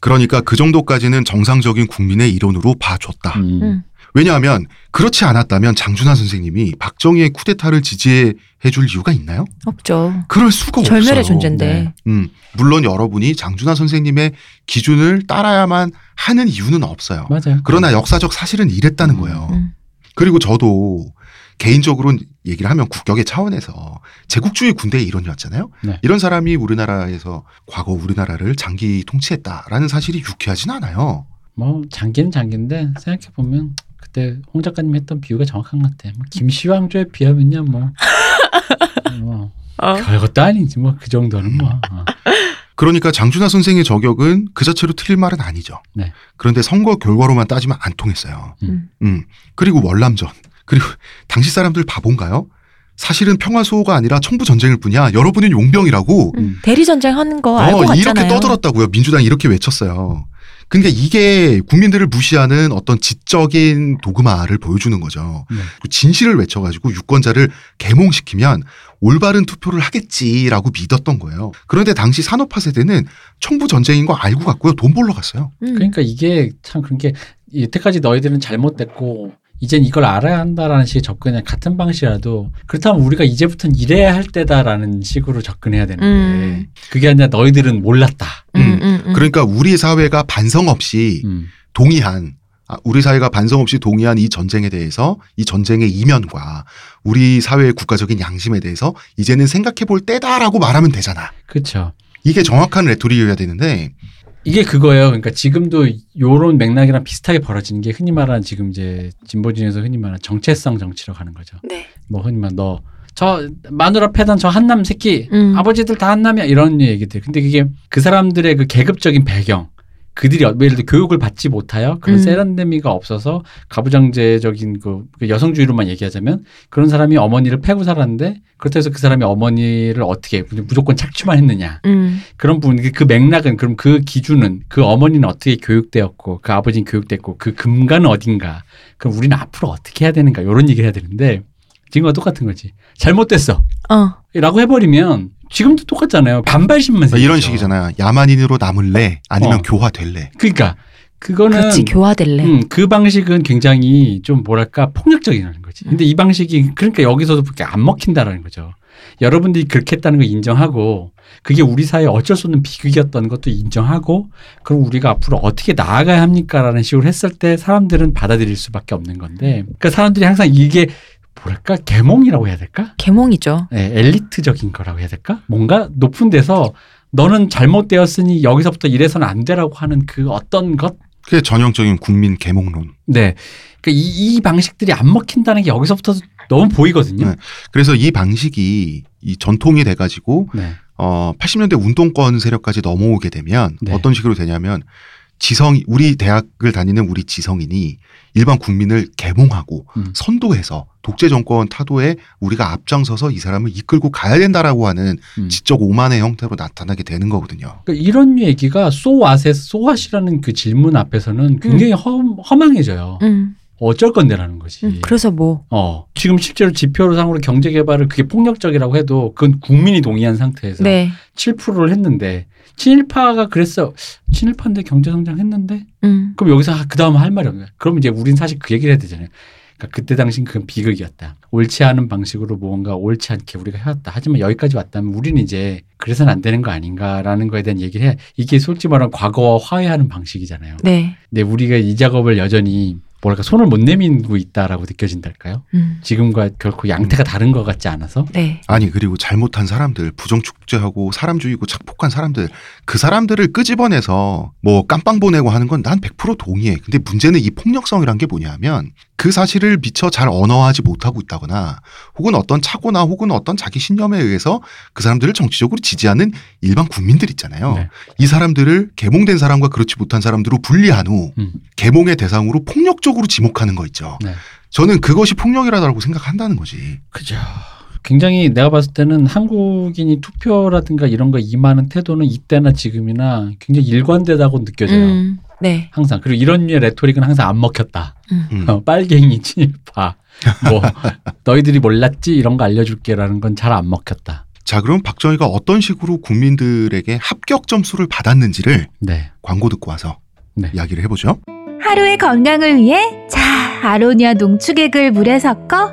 그러니까 그 정도까지는 정상적인 국민의 이론으로 봐줬다. 음. 음. 왜냐하면 그렇지 않았다면 장준하 선생님이 박정희의 쿠데타를 지지해 줄 이유가 있나요? 없죠. 그럴 수가 절멸의 없어요. 존재인데. 네. 음, 물론 여러분이 장준하 선생님의 기준을 따라야만 하는 이유는 없어요. 맞아요. 그러나 역사적 사실은 이랬다는 음. 거예요. 음. 그리고 저도 개인적으로 얘기를 하면 국격의 차원에서 제국주의 군대의 일원이었잖아요. 네. 이런 사람이 우리나라에서 과거 우리나라를 장기 통치했다라는 사실이 유쾌하진 않아요. 뭐 장기는 장기인데 생각해 보면 그때 홍 작가님 했던 비유가 정확한 것 같아. 뭐 김시황조에 비하면야 뭐, 뭐 어. 별것도 아니지 뭐 그 정도는 뭐. 어. 그러니까 장준하 선생의 저격은 그 자체로 틀릴 말은 아니죠. 네. 그런데 선거 결과로만 따지면 안 통했어요. 음. 음. 그리고 월남전. 그리고 당시 사람들 바본가요? 사실은 평화수호가 아니라 청부 전쟁일 뿐이야. 여러분은 용병이라고. 음. 대리 전쟁 하는 거 알고 어, 갔잖아요. 이렇게 떠들었다고요. 민주당이 이렇게 외쳤어요. 그러니까 이게 국민들을 무시하는 어떤 지적인 도그마를 보여주는 거죠. 네. 진실을 외쳐가지고 유권자를 계몽시키면 올바른 투표를 하겠지라고 믿었던 거예요. 그런데 당시 산업화 세대는 청부 전쟁인 거 알고 갔고요. 돈 벌러 갔어요. 음. 그러니까 이게 참 그런 게 여태까지 너희들은 잘못됐고 이젠 이걸 알아야 한다라는 식의 접근이 같은 방식이라도 그렇다면 우리가 이제부터는 이래야 할 때다라는 식으로 접근해야 되는데 음. 그게 아니라 너희들은 몰랐다. 음, 음, 음. 그러니까 우리 사회가 반성 없이 음. 동의한 아, 우리 사회가 반성 없이 동의한 이 전쟁에 대해서 이 전쟁의 이면과 우리 사회의 국가적인 양심에 대해서 이제는 생각해 볼 때다라고 말하면 되잖아. 그렇죠. 이게 정확한 레토릭이어야 되는데 이게 그거예요. 그러니까 지금도 요런 맥락이랑 비슷하게 벌어지는 게 흔히 말하는 지금 이제 진보진에서 흔히 말하는 정체성 정치로 가는 거죠. 네. 뭐 흔히 말너저 마누라 패단 저 한남 새끼 음. 아버지들 다 한남이야 이런 얘기들. 근데 그게 그 사람들의 그 계급적인 배경 그들이 어- 예를 들어 교육을 받지 못하여 그런 음. 세련됨이가 없어서 가부장제적인 그, 그 여성주의로만 얘기하자면 그런 사람이 어머니를 패고 살았는데 그렇다고 해서 그 사람이 어머니를 어떻게 무조건 착취만 했느냐 음. 그런 부분 그- 그 맥락은 그럼 그 기준은 그 어머니는 어떻게 교육되었고 그 아버지는 교육됐고 그 근간은 어딘가 그럼 우리는 앞으로 어떻게 해야 되는가 이런 얘기를 해야 되는데 지금과 똑같은 거지 잘못됐어 어. 라고 해버리면 지금도 똑같잖아요 반발심만 아, 이런 생기죠. 식이잖아요. 야만인으로 남을래 아니면 어. 교화될래. 그러니까 그거는 그렇지 교화될래. 음, 그 방식은 굉장히 좀 뭐랄까 폭력적이라는 거지. 근데 이 방식이 그러니까 여기서도 그렇게 안 먹힌다라는 거죠. 여러분들이 그렇게 했다는 걸 인정하고 그게 우리 사회에 어쩔 수 없는 비극이었던 것도 인정하고 그럼 우리가 앞으로 어떻게 나아가야 합니까라는 식으로 했을 때 사람들은 받아들일 수밖에 없는 건데 그러니까 사람들이 항상 이게 뭐랄까 계몽이라고 해야 될까? 계몽이죠. 네, 엘리트적인 거라고 해야 될까? 뭔가 높은 데서 너는 잘못되었으니 여기서부터 이래서는 안 되라고 하는 그 어떤 것 그게 전형적인 국민 계몽론. 네. 그러니까 이, 이 방식들이 안 먹힌다는 게 여기서부터 너무 보이거든요. 네. 그래서 이 방식이 이 전통이 돼가지고 네. 어 80년대 운동권 세력까지 넘어오게 되면 네. 어떤 식으로 되냐면 지성 우리 대학을 다니는 우리 지성인이 일반 국민을 계몽하고 음. 선도해서 독재 정권 타도에 우리가 앞장서서 이 사람을 이끌고 가야 된다라고 하는 음. 지적 오만의 형태로 나타나게 되는 거거든요. 그러니까 이런 얘기가 소왓에 소왓이라는 그 질문 앞에서는 굉장히 험, 허망해져요. 음. 어쩔 건데라는 거지. 음. 그래서 뭐 어. 지금 실제로 지표상으로 경제 개발을 그게 폭력적이라고 해도 그건 국민이 동의한 상태에서 네. 7%를 했는데 친일파가 그랬어. 친일파인데 경제 성장했는데 음. 그럼 여기서 그 다음 할 말이 거야. 그럼 이제 우린 사실 그 얘기를 해야 되잖아요. 그러니까 그때 당신 그건 비극이었다. 옳지 않은 방식으로 뭔가 옳지 않게 우리가 해왔다. 하지만 여기까지 왔다면 우리는 이제 그래서는 안 되는 거 아닌가라는 거에 대한 얘기를 해. 이게 솔직히 말하면 과거와 화해하는 방식이잖아요. 네. 근데 우리가 이 작업을 여전히 뭐랄까 손을 못 내밀고 있다라고 느껴진달까요? 음. 지금과 결코 양태가 다른 것 같지 않아서 네. 아니 그리고 잘못한 사람들 부정축제하고 사람주의고 착폭한 사람들 그 사람들을 끄집어내서 뭐 깜빵 보내고 하는 건 난 100% 동의해. 근데 문제는 이 폭력성이란 게 뭐냐면 그 사실을 미처 잘 언어화하지 못하고 있다거나 혹은 어떤 착오나 혹은 어떤 자기 신념에 의해서 그 사람들을 정치적으로 지지하는 일반 국민들 있잖아요. 네. 이 사람들을 계몽된 사람과 그렇지 못한 사람들로 분리한 후 음. 계몽의 대상으로 폭력적으로 지목하는 거 있죠. 네. 저는 그것이 폭력이라고 생각한다는 거지. 그죠. 굉장히 내가 봤을 때는 한국인이 투표라든가 이런 거 임하는 태도는 이때나 지금이나 굉장히 일관되다고 느껴져요. 음. 네. 항상 그리고 이런 류의 레토릭은 항상 안 먹혔다. 음. 어, 빨갱이 친일파 뭐 너희들이 몰랐지 이런 거 알려줄게라는 건 잘 안 먹혔다. 자, 그럼 박정희가 어떤 식으로 국민들에게 합격 점수를 받았는지를 네. 광고 듣고 와서 네. 이야기를 해보죠. 하루의 건강을 위해 자 아로니아 농축액을 물에 섞어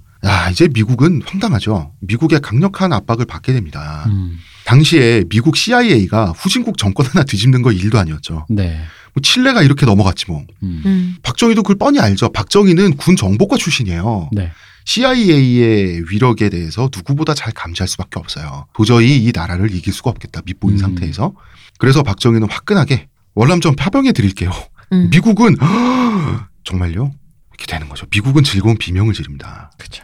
야, 이제 미국은 황당하죠. 미국의 강력한 압박을 받게 됩니다. 음. 당시에 미국 CIA가 후진국 정권 하나 뒤집는 거 일도 아니었죠. 네. 뭐 칠레가 이렇게 넘어갔지 뭐. 음. 음. 박정희도 그걸 뻔히 알죠. 박정희는 군 정보과 출신이에요. 네. CIA의 위력에 대해서 누구보다 잘 감지할 수밖에 없어요. 도저히 이 나라를 이길 수가 없겠다. 밑보인 음. 상태에서. 그래서 박정희는 화끈하게 월남전 파병해 드릴게요. 음. 미국은 정말요? 이렇게 되는 거죠. 미국은 즐거운 비명을 지릅니다. 그렇죠.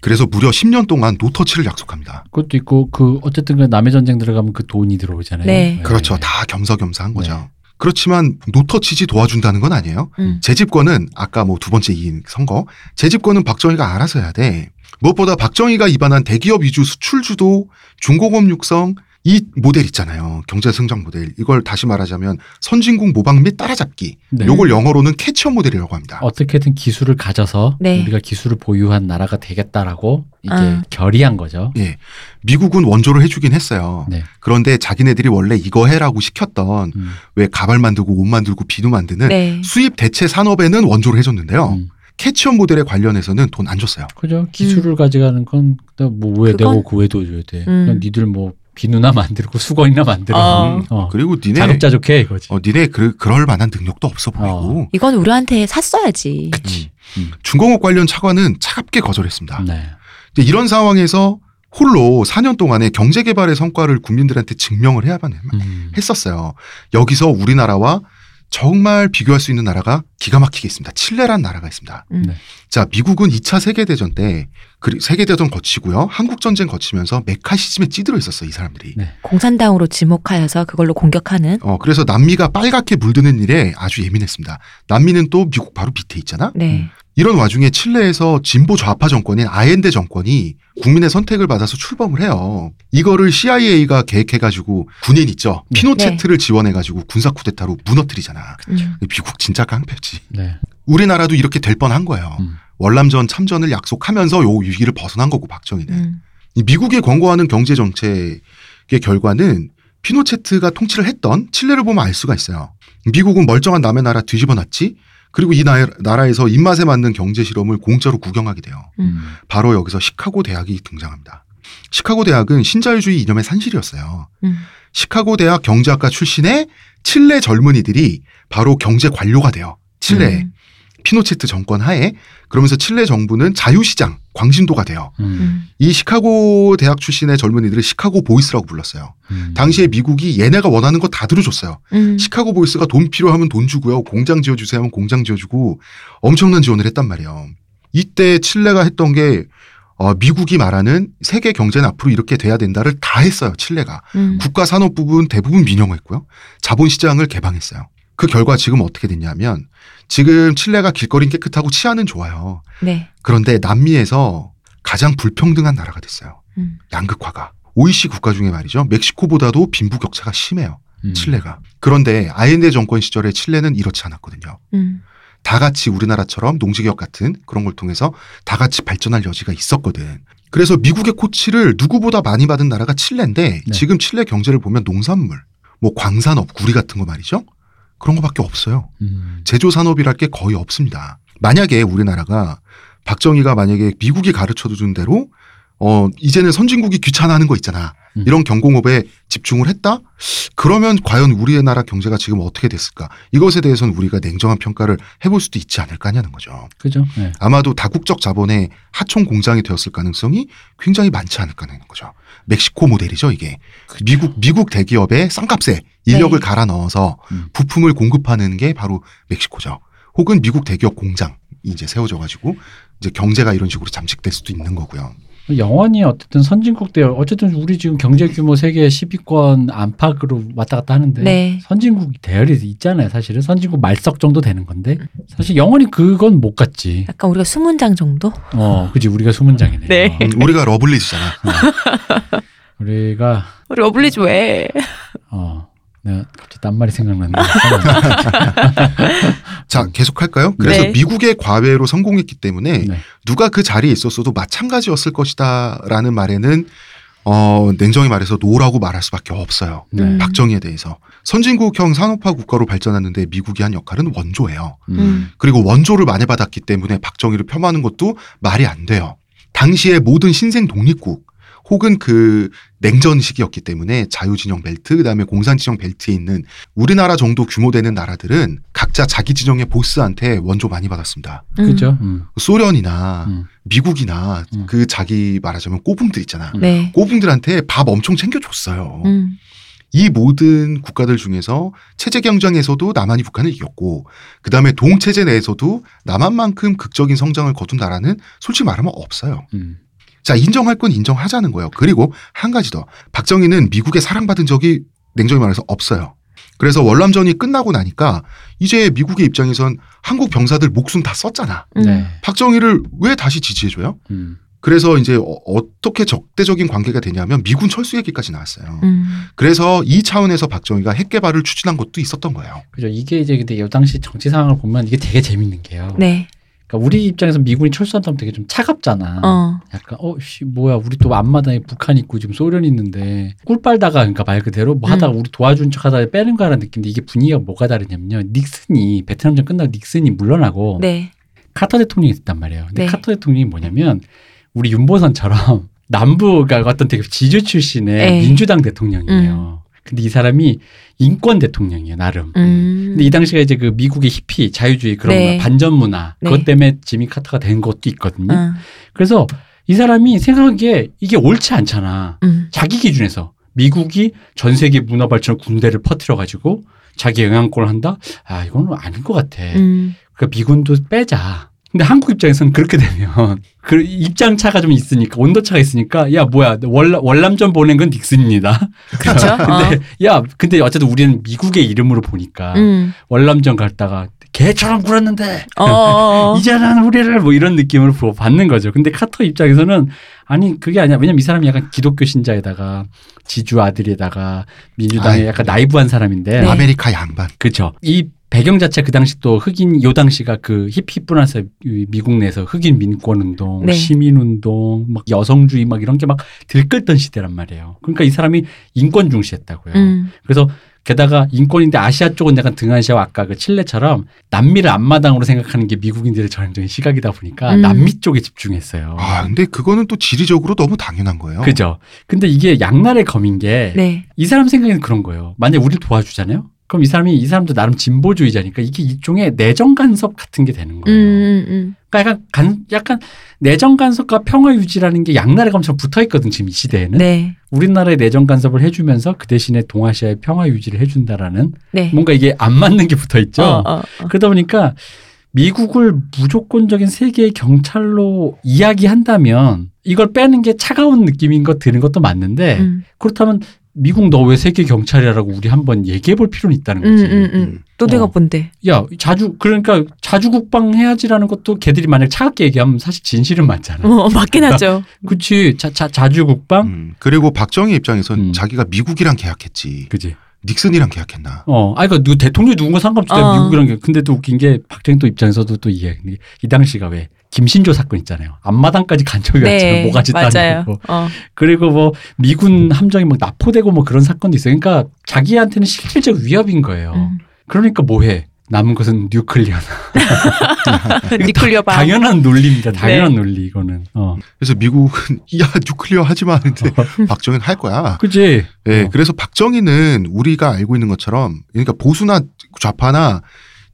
그래서 무려 10년 동안 노터치를 약속합니다. 그것도 있고 그 어쨌든 그 남의 전쟁 들어가면 그 돈이 들어오잖아요. 네. 그렇죠. 다 겸사겸사 한 거죠. 네. 그렇지만 노터치지 도와준다는 건 아니에요. 음. 재집권은 아까 뭐 두 번째 이긴 선거 재집권은 박정희가 알아서 해야 돼. 무엇보다 박정희가 입안한 대기업 위주 수출 주도 중공업 육성 이 모델 있잖아요. 경제 성장 모델. 이걸 다시 말하자면 선진국 모방 및 따라잡기. 네. 요걸 영어로는 캐치어 모델이라고 합니다. 어떻게든 기술을 가져서 네. 우리가 기술을 보유한 나라가 되겠다라고 이게 아. 결의한 거죠. 예. 미국은 원조를 해주긴 했어요. 네. 그런데 자기네들이 원래 이거 해라고 시켰던 음. 왜 가발 만들고 옷 만들고 비누 만드는 네. 수입 대체 산업에는 원조를 해줬는데요. 음. 캐치어 모델에 관련해서는 돈 안 줬어요. 그죠. 기술을 가져가는 건 뭐 왜 그건- 내고 그 외도 줘야 돼. 음. 그냥 니들 뭐 비누나 만들고 수건이나 만들어. 어. 어. 그리고 니네 자급자족해 이거지. 어, 니네 그, 그럴 만한 능력도 없어 보이고 이건 우리한테 샀어야지. 그치. 음. 중공업 관련 차관은 차갑게 거절했습니다. 네. 근데 이런 상황에서 홀로 4년 동안의 경제 개발의 성과를 국민들한테 증명을 해야만 음. 했었어요. 여기서 우리나라와 정말 비교할 수 있는 나라가 기가 막히게 있습니다. 칠레란 나라가 있습니다. 음. 네. 자, 미국은 2차 세계대전 때, 그 세계대전 거치고요. 한국전쟁 거치면서 메카시즘에 찌들어 있었어요, 이 사람들이. 네. 공산당으로 지목하여서 그걸로 공격하는. 어, 그래서 남미가 빨갛게 물드는 일에 아주 예민했습니다. 남미는 또 미국 바로 밑에 있잖아? 네. 이런 와중에 칠레에서 진보 좌파 정권인 아엔데 정권이 국민의 선택을 받아서 출범을 해요. 이거를 CIA가 계획해가지고 군인 있죠. 네. 피노체트를 지원해가지고 군사 쿠데타로 무너뜨리잖아. 음. 미국 진짜 깡패지. 네. 우리나라도 이렇게 될 뻔한 거예요. 음. 월남전 참전을 약속하면서 요 위기를 벗어난 거고 박정희는. 음. 이 미국이 권고하는 경제 정책의 결과는 피노체트가 통치를 했던 칠레를 보면 알 수가 있어요. 미국은 멀쩡한 남의 나라 뒤집어 놨지. 그리고 이 나- 나라에서 입맛에 맞는 경제 실험을 공짜로 구경하게 돼요. 음. 바로 여기서 시카고 대학이 등장합니다. 시카고 대학은 신자유주의 이념의 산실이었어요. 음. 시카고 대학 경제학과 출신의 칠레 젊은이들이 바로 경제 관료가 돼요. 칠레 음. 피노체트 정권 하에 그러면서 칠레 정부는 자유시장 광신도가 돼요. 음. 음. 이 시카고 대학 출신의 젊은이들을 Chicago Boys라고 불렀어요. 음. 당시에 미국이 얘네가 원하는 거 다 들어줬어요. 음. Chicago Boys가 돈 필요하면 돈 주고요. 공장 지어주세요 하면 공장 지어주고 엄청난 지원을 했단 말이에요. 이때 칠레가 했던 게 어, 미국이 말하는 세계 경제는 앞으로 이렇게 돼야 된다를 다 했어요. 칠레가. 음. 국가 산업 부분 대부분 민영화했고요. 자본 시장을 개방했어요. 그 결과 지금 어떻게 됐냐면 지금 칠레가 길거리 깨끗하고 치안은 좋아요. 네. 그런데 남미에서 가장 불평등한 나라가 됐어요. 음. 양극화가. OECD 국가 중에 말이죠. 멕시코보다도 빈부격차가 심해요. 음. 칠레가. 그런데 아엔데 정권 시절에 칠레는 이렇지 않았거든요. 음. 다 같이 우리나라처럼 농지개혁 같은 그런 걸 통해서 다 같이 발전할 여지가 있었거든. 그래서 미국의 코치를 누구보다 많이 받은 나라가 칠레인데 네. 지금 칠레 경제를 보면 농산물, 뭐 광산업, 구리 같은 거 말이죠. 그런 거밖에 없어요. 음. 제조 산업이랄 게 거의 없습니다. 만약에 우리나라가 박정희가 만약에 미국이 가르쳐 준 대로 어 이제는 선진국이 귀찮아하는 거 있잖아. 음. 이런 경공업에 집중을 했다? 그러면 과연 우리나라 경제가 지금 어떻게 됐을까? 이것에 대해서는 우리가 냉정한 평가를 해볼 수도 있지 않을까냐는 거죠. 그죠. 네. 아마도 다국적 자본의 하청 공장이 되었을 가능성이 굉장히 많지 않을까라는 거죠. 멕시코 모델이죠, 이게. 미국 미국 대기업에 쌍값에 인력을 네. 갈아 넣어서 음. 부품을 공급하는 게 바로 멕시코죠. 혹은 미국 대기업 공장이 이제 세워져 가지고 이제 경제가 이런 식으로 잠식될 수도 있는 거고요. 영원히 어쨌든 선진국 대 어쨌든 우리 지금 경제 규모 세계 10위권 안팎으로 왔다 갔다 하는데 네. 선진국 대열이 있잖아요. 사실은 선진국 말석 정도 되는 건데 사실 영원히 그건 못 갔지. 약간 우리가 수문장 정도? 어, 그지 우리가 수문장이네. 네. 음, 우리가 러블리즈잖아. 우리가 우리 러블리즈 왜? 어, 내가 갑자기 딴 말이 생각났는데. 자, 계속 할까요? 그래서 네. 미국의 과외로 성공했기 때문에 네. 누가 그 자리에 있었어도 마찬가지였을 것이다라는 말에는 어, 냉정히 말해서 no라고 말할 수밖에 없어요. 네. 음. 박정희에 대해서 선진국형 산업화 국가로 발전했는데 미국이 한 역할은 원조예요. 음. 그리고 원조를 많이 받았기 때문에 박정희를 폄하하는 것도 말이 안 돼요. 당시의 모든 신생 독립국 혹은 그 냉전 시기였기 때문에 자유진영 벨트 그다음에 공산진영 벨트에 있는 우리나라 정도 규모 되는 나라들은 각자 자기 진영의 보스한테 원조 많이 받았습니다. 그죠. 음. 소련이나 음. 미국이나 음. 그 자기 말하자면 꼬붕들 있잖아. 네. 꼬붕들한테 밥 엄청 챙겨줬어요. 음. 이 모든 국가들 중에서 체제 경쟁에서도 남한이 북한을 이겼고 그다음에 동체제 내에서도 남한만큼 극적인 성장을 거둔 나라는 솔직히 말하면 없어요. 음. 자, 인정할 건 인정하자는 거예요. 그리고 한 가지 더. 박정희는 미국에 사랑받은 적이 냉정히 말해서 없어요. 그래서 월남전이 끝나고 나니까 이제 미국의 입장에선 한국 병사들 목숨 다 썼잖아. 음. 네. 박정희를 왜 다시 지지해줘요? 음. 그래서 이제 어, 떻게 적대적인 관계가 되냐면 미군 철수 얘기까지 나왔어요. 음. 그래서 이 차원에서 박정희가 핵 개발을 추진한 것도 있었던 거예요. 그죠. 이게 이제 근데 이 당시 정치 상황을 보면 이게 되게 재밌는 게요. 네. 그러니까 우리 입장에서 미군이 철수한다면 되게 좀 차갑잖아. 어. 약간 어씨 뭐야 우리 또 앞마당에 북한 있고 지금 소련 있는데 꿀 빨다가 그러니까 말 그대로 뭐 하다가 우리 도와준 척하다가 빼는 거라는 느낌인데 이게 분위기가 뭐가 다르냐면요 닉슨이 베트남전 끝나고 닉슨이 물러나고 네. 카터 대통령이 있단 말이에요. 근데 네. 카터 대통령이 뭐냐면 우리 윤보선처럼 남부가 어떤 되게 지주 출신의 네. 민주당 대통령이에요. 근데 이 사람이 인권 대통령이에요 나름. 음. 근데 이 당시가 이제 그 미국의 히피 자유주의 그런 네. 거, 반전 문화 네. 그것 때문에 지미 카터가 된 것도 있거든요. 어. 그래서 이 사람이 생각하기에 이게 옳지 않잖아. 음. 자기 기준에서 미국이 전 세계 문화 발전 군대를 퍼뜨려 가지고 자기 영향권을 한다. 아 이건 아닌 것 같아. 음. 그러니까 미군도 빼자. 근데 한국 입장에서는 그렇게 되면 그 입장 차가 좀 있으니까 온도 차가 있으니까 야 뭐야 월, 월남전 보낸 건 닉슨입니다. 그렇죠. 근데 야 근데 어쨌든 우리는 미국의 이름으로 보니까 음. 월남전 갔다가 개처럼 굴었는데 어, 어. 어. 이제는 우리를 뭐 이런 느낌을 부- 받는 거죠. 근데 카터 입장에서는 아니 그게 아니야. 왜냐면 이 사람이 약간 기독교 신자에다가 지주 아들에다가 민주당의 아이. 약간 나이브한 사람인데 네. 아메리카 양반. 그렇죠. 이 배경 자체 그 당시 또 흑인 요 당시가 그 히피 이 미국 내에서 흑인 민권 운동, 네. 시민 운동, 막 여성주의 막 이런 게 막 들끓던 시대란 말이에요. 그러니까 이 사람이 인권 중시했다고요. 음. 그래서 게다가 인권인데 아시아 쪽은 약간 등아시아와 아까 그 칠레처럼 남미를 앞마당으로 생각하는 게 미국인들의 전형적인 시각이다 보니까 음. 남미 쪽에 집중했어요. 아, 근데 그거는 또 지리적으로 너무 당연한 거예요. 그죠. 근데 이게 양날의 검인 게이 네. 사람 생각에는 그런 거예요. 만약에 우리를 도와주잖아요. 그럼 이 사람이 이 사람도 나름 진보주의자니까 이게 일종의 내정 간섭 같은 게 되는 음. 거예요. 음. 음. 그러니까 약간 간, 약간 내정 간섭과 평화 유지라는 게 양날의 검처럼 붙어 있거든 지금 이 시대에는. 네. 우리나라의 내정 간섭을 해주면서 그 대신에 동아시아의 평화 유지를 해준다라는 네. 뭔가 이게 안 맞는 게 붙어 있죠. 어, 어, 어. 그러다 보니까 미국을 무조건적인 세계의 경찰로 이야기한다면 이걸 빼는 게 차가운 느낌인 것 드는 것도 맞는데 음. 그렇다면 미국 너 왜 세계 경찰이라고 우리 한번 얘기해 볼 필요는 있다는 음, 거지. 음, 음. 또 내가 어. 뭔데? 야 자주 그러니까 자주 국방해야지라는 것도 걔들이 만약 차갑게 얘기하면 사실 진실은 맞잖아. 어, 맞긴 하죠. 그치 자, 자, 자주 국방 음, 그리고 박정희 입장에선 음. 자기가 미국이랑 계약했지. 그지. 닉슨이랑 계약했나. 어, 아니, 그, 누 대통령이 누군가 상관없이 어. 미국이란 게. 근데 또 웃긴 게, 박정희 또 입장에서도 또 이해. 이 당시가 왜, 김신조 사건 있잖아요. 앞마당까지 간첩이 왔잖아요. 모가지 네, 맞아요. 따고. 어. 그리고 뭐, 미군 함정이 막 납포되고 뭐 그런 사건도 있어요. 그러니까 자기한테는 실질적 위협인 거예요. 음. 그러니까 뭐 해? 남은 것은 nuclear나. nuclear 봐. 당연한 논리입니다. 당연한 네. 논리, 이거는. 어. 그래서 미국은 야 nuclear 하지 마 하는데 박정희는 할 거야. 그지? 예, 어. 그래서 박정희는 우리가 알고 있는 것처럼 그러니까 보수나 좌파나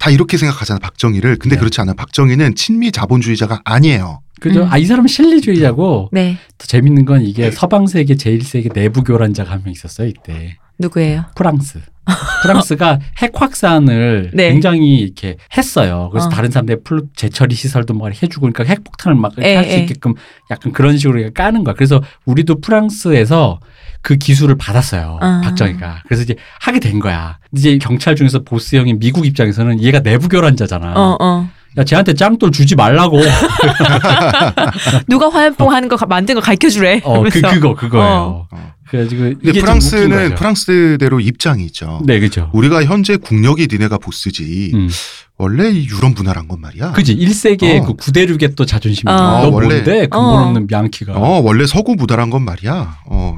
다 이렇게 생각하잖아 박정희를. 근데 네. 그렇지 않아. 박정희는 친미 자본주의자가 아니에요. 그죠? 음. 아, 이 사람은 실리주의자고, 네. 또 재밌는 건 이게 서방 세계 제일 세계 내부 교란자가 한 명 있었어요, 이때. 누구예요? 프랑스. 프랑스가 핵 확산을 네. 굉장히 이렇게 했어요. 그래서 어. 다른 사람들 플루 재처리 시설도 막 해주고 그러니까 핵폭탄을 막 예, 할수 예. 있게끔 약간 그런 식으로 까는 거야. 그래서 우리도 프랑스에서 그 기술을 받았어요. 아. 박정희가. 그래서 이제 하게 된 거야. 이제 경찰 중에서 보스 형인 미국 입장에서는 얘가 내부 교란자잖아. 어, 어. 야, 쟤한테 짱돌 주지 말라고. 누가 화염병 하는 거 가- 만든 거 가르쳐 주래. 어, 그, 그거, 그거예요. 어. 그래가지고. 근데 프랑스는. 프랑스대로 입장이 있죠. 네, 그죠. 우리가 현재 국력이 니네가 보스지. 음. 원래 이 유럽 문화란 건 말이야. 그지 1세기의 어. 그 구대륙의 또 자존심이 어. 너 원래- 뭔데 근본 어. 없는 양키가 어, 원래 서구 문화란 건 말이야. 어,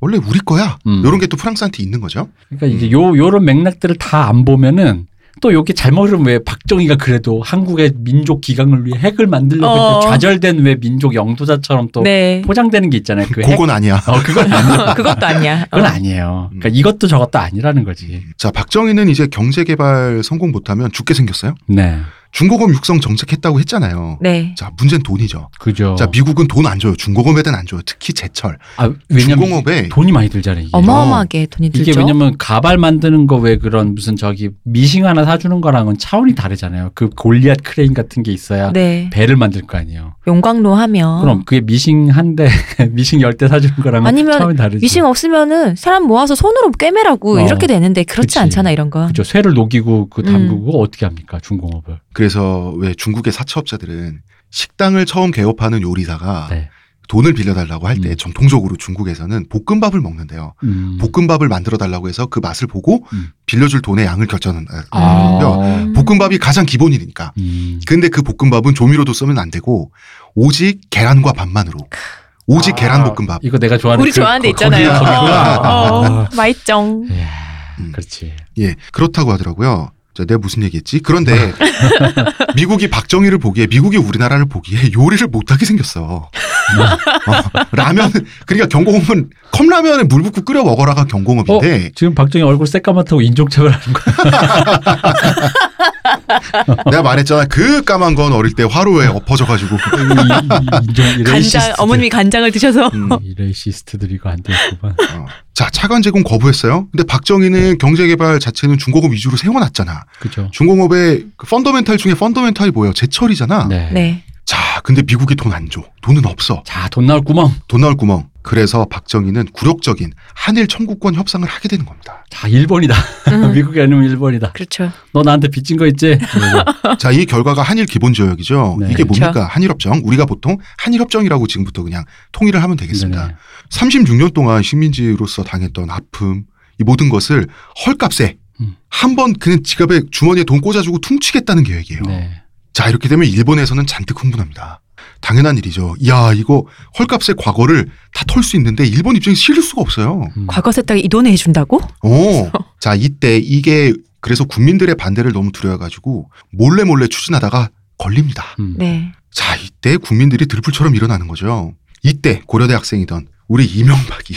원래 우리 거야. 음. 이런 게 또 프랑스한테 있는 거죠. 그러니까 이제 요 요런 맥락들을 다 안 보면은 또 여기 잘못은 왜 박정희가 그래도 한국의 민족 기강을 위해 핵을 만들려고 어. 좌절된 왜 민족 영도자처럼 또 네. 포장되는 게 있잖아요 그 핵. 그건 아니야. 어 그건 아니야 그것도 아니야. 그건 어. 아니에요 그러니까 음. 이것도 저것도 아니라는 거지 자, 박정희는 이제 경제 개발 성공 못하면 죽게 생겼어요. 네 중공업 육성 정책했다고 했잖아요. 네. 자, 문제는 돈이죠. 그죠. 자, 미국은 돈 안 줘요. 중공업에는 안 줘요. 특히 제철. 아, 왜냐면 중공업에 돈이 많이 들잖아요. 이게. 어마어마하게 돈이 들죠. 이게 왜냐면 가발 만드는 거 왜 그런 무슨 저기 미싱 하나 사주는 거랑은 차원이 다르잖아요. 그 골리앗 크레인 같은 게 있어야 네. 배를 만들 거 아니에요. 용광로 하면 그럼 그게 미싱 한 대, 미싱 열 대 사주는 거랑은 아니면 차원이 다르죠. 미싱 없으면은 사람 모아서 손으로 꿰매라고 어. 이렇게 되는데 그렇지 그치. 않잖아 이런 건. 그죠. 쇠를 녹이고 그 음. 담그고 어떻게 합니까? 중공업을. 그래서 왜 중국의 사채업자들은 식당을 처음 개업하는 요리사가 네. 돈을 빌려달라고 할때 음. 정통적으로 중국에서는 볶음밥을 먹는데요. 음. 볶음밥을 만들어 달라고 해서 그 맛을 보고 음. 빌려줄 돈의 양을 결정하는 아. 거예요. 볶음밥이 가장 기본이니까. 음. 근데 그 볶음밥은 조미료도 쓰면 안 되고 오직 계란과 밥만으로 오직 아, 계란 볶음밥. 이거 내가 좋아하는 우리 그- 좋아하는 데 거- 있잖아요. 거기- 거기구나. 어, 아. 맛있정. 이야, 음. 그렇지. 예, 그렇다고 하더라고요. 자, 내가 무슨 얘기했지? 그런데 미국이 박정희를 보기에 미국이 우리나라를 보기에 요리를 못하게 생겼어. 어, 라면 그러니까 경공업은 컵라면에 물 붓고 끓여 먹어라가 경공업인데 지금 박정희 얼굴 새까맣다고 인종차별 하는 거야. 내가 말했잖아 그 까만 건 어릴 때 화로에 엎어져가지고 인종 이 간장 레이시스트들. 어머님이 간장을 드셔서 음, 이 racist들 이거 안 되겠구만. 어. 자 차관 제공 거부했어요. 근데 박정희는 경제개발 자체는 중공업 위주로 세워놨잖아. 그죠. 중공업의 그 fundamental 중에 fundamental이 뭐예요? 제철이잖아. 네. 네. 자 근데 미국이 돈 안 줘. 돈은 없어. 자, 돈 나올 구멍. 돈 나올 구멍. 그래서 박정희는 굴욕적인 한일 청구권 협상을 하게 되는 겁니다. 자, 일본이다. 음. 미국이 아니면 일본이다. 그렇죠. 너 나한테 빚진 거 있지? 이러고. 자, 이 결과가 한일 기본 조약이죠. 네. 이게 그렇죠. 뭡니까? 한일 협정. 우리가 보통 한일 협정이라고 지금부터 그냥 통일을 하면 되겠습니다. 네네. 36년 동안 식민지로서 당했던 아픔, 이 모든 것을 헐값에 음. 한번 그냥 지갑에 주머니에 돈 꽂아주고 퉁치겠다는 계획이에요. 네. 자, 이렇게 되면 일본에서는 잔뜩 흥분합니다. 당연한 일이죠. 야, 이거 헐값의 과거를 다 털 수 있는데 일본 입장에서 실을 수가 없어요. 음. 과거 세탁 이 돈에 해준다고? 오. 자, 이때 이게 그래서 국민들의 반대를 너무 두려워가지고 몰래 몰래 추진하다가 걸립니다. 음. 네. 자, 이때 국민들이 들불처럼 일어나는 거죠. 이때 고려대 학생이던 우리 이명박이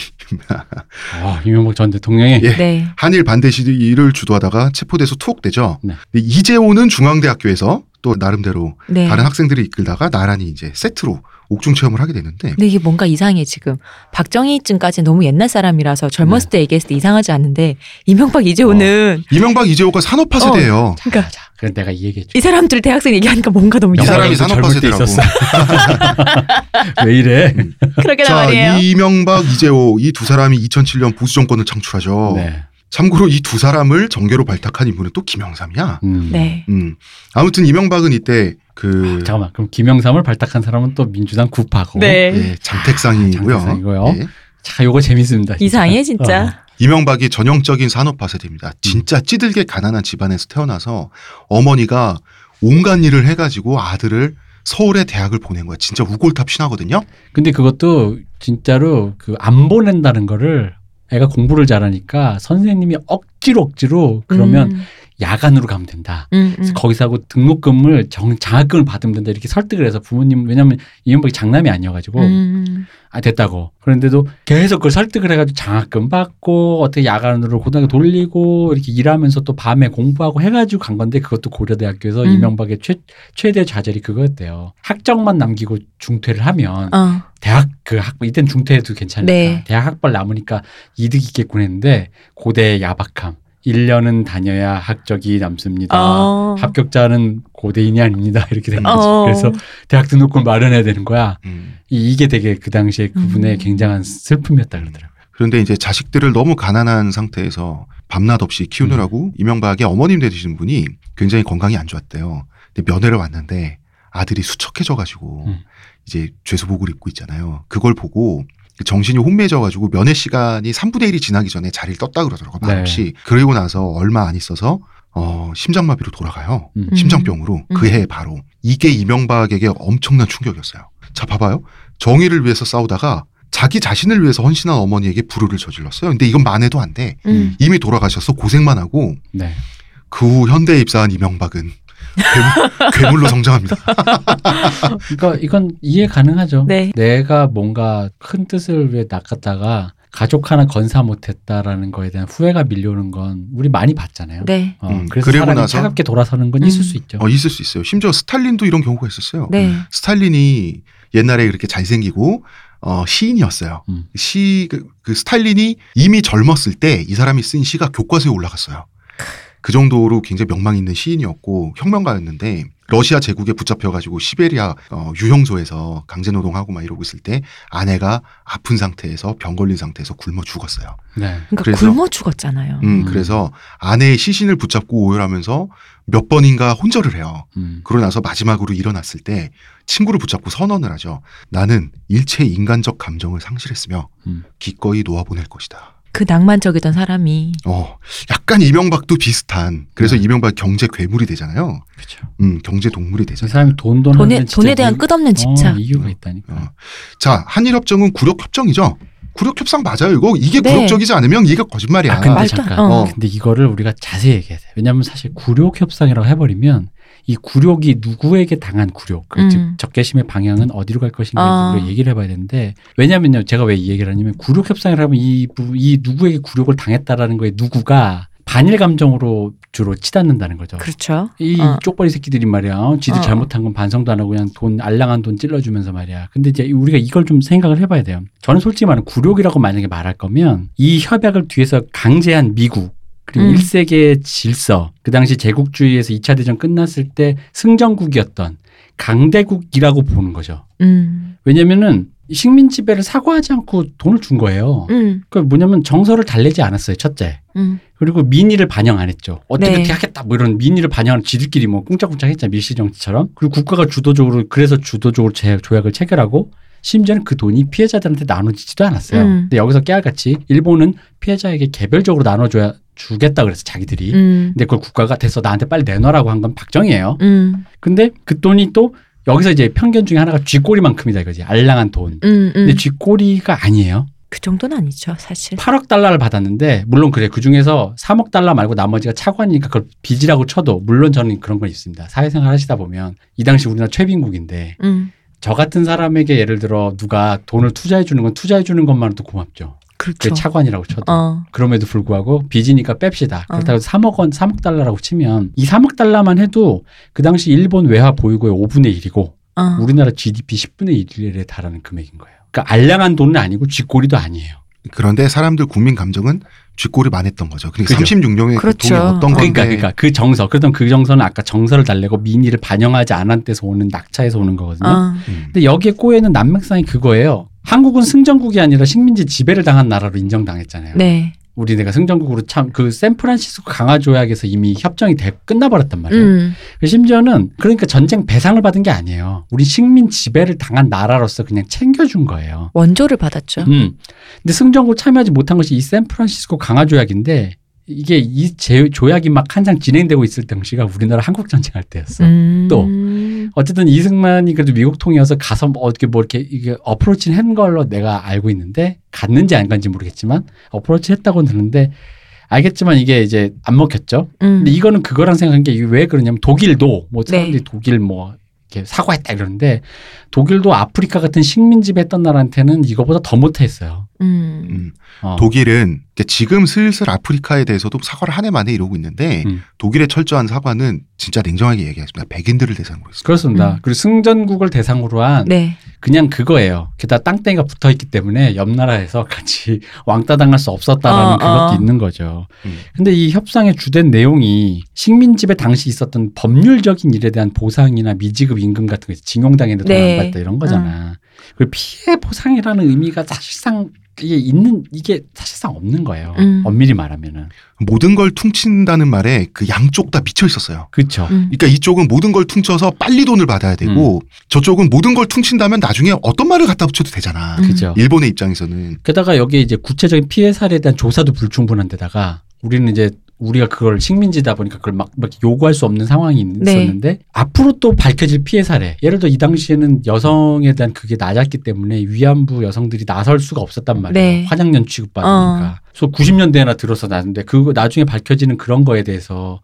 아, 이명박 전 대통령이 예. 네. 한일 반대 시위를 주도하다가 체포돼서 투옥되죠. 네. 이재호는 중앙대학교에서 또 나름대로 네. 다른 학생들이 이끌다가 나란히 이제 세트로 옥중 체험을 하게 되는데 근데 이게 뭔가 이상해 지금 박정희쯤까지 너무 옛날 사람이라서 젊었을 때 얘기했을 때 이상하지 않은데 이명박 이재호는 이명박 이재호가 산업화 어. 세대예요. 그러니까 자, 그래 내가 이 얘기했죠. 이 사람들 대학생 얘기하니까 뭔가 너무 이. 사람이 산업화 세대라고. 왜 이래? 그러게 자, 말이에요. 이명박 이재호 이 두 사람이 2007년 보수 정권을 창출하죠. 네. 참고로 이 두 사람을 정계로 발탁한 인물은 또 김영삼이야. 음. 네. 음. 아무튼 이명박은 이때 그 아, 잠깐만. 그럼 김영삼을 발탁한 사람은 또 민주당 구파고. 네. 예, 장택상이고요. 아, 장택상이고요. 예. 자, 요거 재밌습니다. 진짜. 이상해 진짜. 어. 이명박이 전형적인 산업화 세대입니다. 진짜 찌들게 가난한 집안에서 태어나서 어머니가 온갖 일을 해가지고 아들을 서울의 대학을 보낸 거야. 진짜 우골탑 신하거든요. 근데 그것도 진짜로 그 안 보낸다는 거를 애가 공부를 잘하니까 선생님이 억지로 억지로 그러면 음, 야간으로 가면 된다. 음, 음. 거기서 하고 등록금을 정, 장학금을 받으면 된다. 이렇게 설득을 해서 부모님, 왜냐면 이명박이 장남이 아니어가지고, 음. 아, 됐다고. 그런데도 계속 그걸 설득을 해가지고 장학금 받고, 어떻게 야간으로 고등학교 돌리고, 이렇게 일하면서 또 밤에 공부하고 해가지고 간 건데, 그것도 고려대학교에서 음. 이명박의 최, 최대 좌절이 그거였대요. 학점만 남기고 중퇴를 하면, 어. 대학 그 학벌 이땐 중퇴해도 괜찮으니까 네. 대학 학벌 남으니까 이득 있겠군 했는데 고대의 야박함 1년은 다녀야 학적이 남습니다. 어. 합격자는 고대인이 아닙니다. 이렇게 된 거지. 어. 그래서 대학 등록금 마련해야 되는 거야. 음. 이- 이게 되게 그 당시에 그분의 음. 굉장한 슬픔이었다 그러더라고요. 그런데 이제 자식들을 너무 가난한 상태에서 밤낮 없이 키우느라고 이명박의 어머님 되시는 분이 굉장히 건강이 안 좋았대요. 근데 면회를 왔는데 아들이 수척해져 가지고 음. 이제 죄수복을 입고 있잖아요. 그걸 보고 정신이 혼미해져가지고 면회 시간이 3분의 1이 지나기 전에 자리를 떴다 그러더라고요. 네. 말없이. 그러고 나서 얼마 안 있어서 어, 심장마비로 돌아가요. 음. 음. 심장병으로 그해 바로 이게 이명박에게 엄청난 충격이었어요. 자 봐봐요. 정의를 위해서 싸우다가 자기 자신을 위해서 헌신한 어머니에게 불효를 저질렀어요. 근데 이건 만해도 안 돼. 음. 이미 돌아가셔서 고생만 하고 네. 그후 현대에 입사한 이명박은 괴물, 괴물 로 성장합니다. 그러니까 이건 이해 가능하죠. 네. 내가 뭔가 큰 뜻을 위해 낚았다가 가족 하나 건사 못했다라는 거에 대한 후회가 밀려오는 건 우리 많이 봤잖아요. 네. 어, 음, 그래서 그리고 사람이 나서- 차갑게 돌아서는 건 음. 있을 수 있죠. 어, 있을 수 있어요. 심지어 스탈린도 이런 경우가 있었어요. 네. 스탈린이 옛날에 그렇게 잘생기고 어, 시인이었어요. 음. 시, 그, 그 스탈린이 이미 젊었을 때 이 사람이 쓴 시가 교과서에 올라갔어요. 그 정도로 굉장히 명망 있는 시인이었고 혁명가였는데 러시아 제국에 붙잡혀가지고 시베리아 어, 유형소에서 강제노동하고 막 이러고 있을 때 아내가 아픈 상태에서 병 걸린 상태에서 굶어 죽었어요. 네. 그러니까 그래서- 굶어 죽었잖아요. 음, 음. 그래서 아내의 시신을 붙잡고 오열하면서 몇 번인가 혼절을 해요. 음. 그러고 나서 마지막으로 일어났을 때 친구를 붙잡고 선언을 하죠. 나는 일체 인간적 감정을 상실했으며 음. 기꺼이 놓아보낼 것이다. 그 낭만적이던 사람이 어, 약간 이명박도 비슷한. 그래서 네. 이명박 경제 괴물이 되잖아요. 그렇죠. 음, 경제 동물이 저 되잖아요. 사람이 돈 돈 돈에 돈에 대한 끝없는 집착. 어, 이유가 있다니까. 어. 자, 한일 협정은 굴욕협정이죠. 굴욕협상 맞아요. 이거 이게 네. 굴욕적이지 않으면 이게 거짓말이야. 아, 근데 잠깐. 안- 어. 근데 이거를 우리가 자세히 얘기해야 돼. 왜냐하면 사실 굴욕 협상이라고 해버리면 이 굴욕이 누구에게 당한 굴욕, 그 음. 즉 적개심의 방향은 어디로 갈 것인가 아. 우리가 얘기를 해봐야 되는데 왜냐하면요, 제가 왜 이 얘기를 하냐면 굴욕 협상이라 하면 이, 부- 이 누구에게 굴욕을 당했다라는 거에 누구가 반일 감정으로 주로 치닫는다는 거죠. 그렇죠. 이 어. 쪽벌이 새끼들이 말이야. 어, 지들 어. 잘못한 건 반성도 안 하고 그냥 돈 알랑한 돈 찔러주면서 말이야. 근데 이제 우리가 이걸 좀 생각을 해봐야 돼요. 저는 솔직히 말하면 굴욕이라고 만약에 말할 거면 이 협약을 뒤에서 강제한 미국 그리고 음. 일 1세기의 질서 그 당시 제국주의에서 2차 대전 끝났을 때 승전국이었던 강대국이라고 보는 거죠. 음. 왜냐면은 식민 지배를 사과하지 않고 돈을 준 거예요. 음. 그 뭐냐면 정서를 달래지 않았어요. 첫째. 음. 그리고 민의를 반영 안 했죠. 어떻게 네. 하겠다 뭐 이런 민의를 반영하는 지들끼리 뭐 꿍짝꿍짝 했잖아 밀실 정치처럼. 그리고 국가가 주도적으로 그래서 주도적으로 제, 조약을 체결하고 심지어는 그 돈이 피해자들한테 나눠지지도 않았어요. 음. 근데 여기서 깨알같이 일본은 피해자에게 개별적으로 나눠줘야 주겠다 그래서 자기들이. 음. 근데 그걸 국가가 됐어 나한테 빨리 내놔라고 한 건 박정희예요. 음. 근데 그 돈이 또 여기서 이제 편견 중에 하나가 쥐꼬리만큼이다 이거지 알랑한 돈. 음. 근데 음. 쥐꼬리가 아니에요. 그 정도는 아니죠, 사실. 8억 달러를 받았는데 물론 그래 그 중에서 3억 달러 말고 나머지가 차관이니까 그걸 빚이라고 쳐도 물론 저는 그런 건 있습니다. 사회생활 하시다 보면 이 당시 우리나라 최빈국인데 음. 저 같은 사람에게 예를 들어 누가 돈을 투자해 주는 건 투자해 주는 것만으로도 고맙죠. 그렇죠. 그게 차관이라고 쳐도 어. 그럼에도 불구하고 빚이니까 뺍시다. 어. 그렇다고 3억 원, 3억 달러라고 치면 이 3억 달러만 해도 그 당시 일본 외화 보유고의 5분의 1이고 어. 우리나라 GDP 10분의 1에 달하는 금액인 거예요. 그러니까 알량한 돈은 아니고 쥐꼬리도 아니에요. 그런데 사람들 국민 감정은 쥐꼬리 만 했던 거죠. 그러니까 그죠. 36년의 그렇죠. 고통이 어떤 건데. 그러니까, 그러니까 그 정서. 그러던 그 정서는 아까 정서를 달래고 민의를 반영하지 않은 데서 오는 낙차에서 오는 거거든요. 어. 음. 근데 여기에 꼬여있는 난맥상이 그거예요. 한국은 승전국이 아니라 식민지 지배를 당한 나라로 인정당했잖아요. 네. 우리네가 승전국으로 참 그 샌프란시스코 강화 조약에서 이미 협정이 돼 끝나버렸단 말이에요. 음. 심지어는 그러니까 전쟁 배상을 받은 게 아니에요. 우리 식민 지배를 당한 나라로서 그냥 챙겨준 거예요. 원조를 받았죠. 음. 근데 승전국 참여하지 못한 것이 이 샌프란시스코 강화 조약인데 이게 이 제- 조약이 막 한창 진행되고 있을 당시가 우리나라 한국 전쟁할 때였어. 음. 또. 어쨌든 이승만이 그래도 미국 통이어서 가서 뭐 어떻게 뭐 이렇게 이게 어프로치는 한 걸로 내가 알고 있는데 갔는지 안 갔는지 모르겠지만 어프로치 했다고 들었는데 알겠지만 이게 이제 안 먹혔죠. 음. 근데 이거는 그거랑 생각한 게 왜 그러냐면 독일도 뭐 네. 사람들이 독일 뭐 이렇게 사과했다 이러는데 독일도 아프리카 같은 식민 지 배했던 나라한테는 이거보다 더 못했어요. 음. 음. 어. 독일은 지금 슬슬 아프리카에 대해서도 사과를 한 해 만에 이러고 있는데 음. 독일의 철저한 사과는 진짜 냉정하게 얘기하겠습니다. 백인들을 대상으로 했습니다. 그렇습니다. 음. 그리고 승전국을 대상으로 한 네. 그냥 그거예요. 게다가 땅땡이가 붙어 있기 때문에 옆 나라에서 같이 왕따 당할 수 없었다라는 어, 그것도 어. 있는 거죠. 음. 근데 이 협상의 주된 내용이 식민 지배 당시 있었던 법률적인 일에 대한 보상이나 미지급 임금 같은 거. 징용당했는데 네. 돈안 받다 이런 거잖아. 그리고 피해 보상이라는 의미가 사실상 이게 있는 이게 사실상 없는 거예요. 음. 엄밀히 말하면은. 모든 걸 퉁친다는 말에 그 양쪽 다 미쳐 있었어요. 그렇죠. 음. 그러니까 이쪽은 모든 걸 퉁쳐서 빨리 돈을 받아야 되고 저쪽은 모든 걸 퉁친다면 나중에 어떤 말을 갖다 붙여도 되잖아. 음. 그죠. 일본의 입장에서는 게다가 여기에 이제 구체적인 피해 사례에 대한 조사도 불충분한 데다가 우리는 이제 우리가 그걸 식민지다 보니까 그걸 막, 막 요구할 수 없는 상황이 네. 있었는데 앞으로 또 밝혀질 피해 사례 예를 들어 이 당시에는 여성에 대한 그게 낮았기 때문에 위안부 여성들이 나설 수가 없었단 말이에요 네. 화장년 취급받으니까 그래서 90년대나 들어서 나는데 그 나중에 밝혀지는 그런 거에 대해서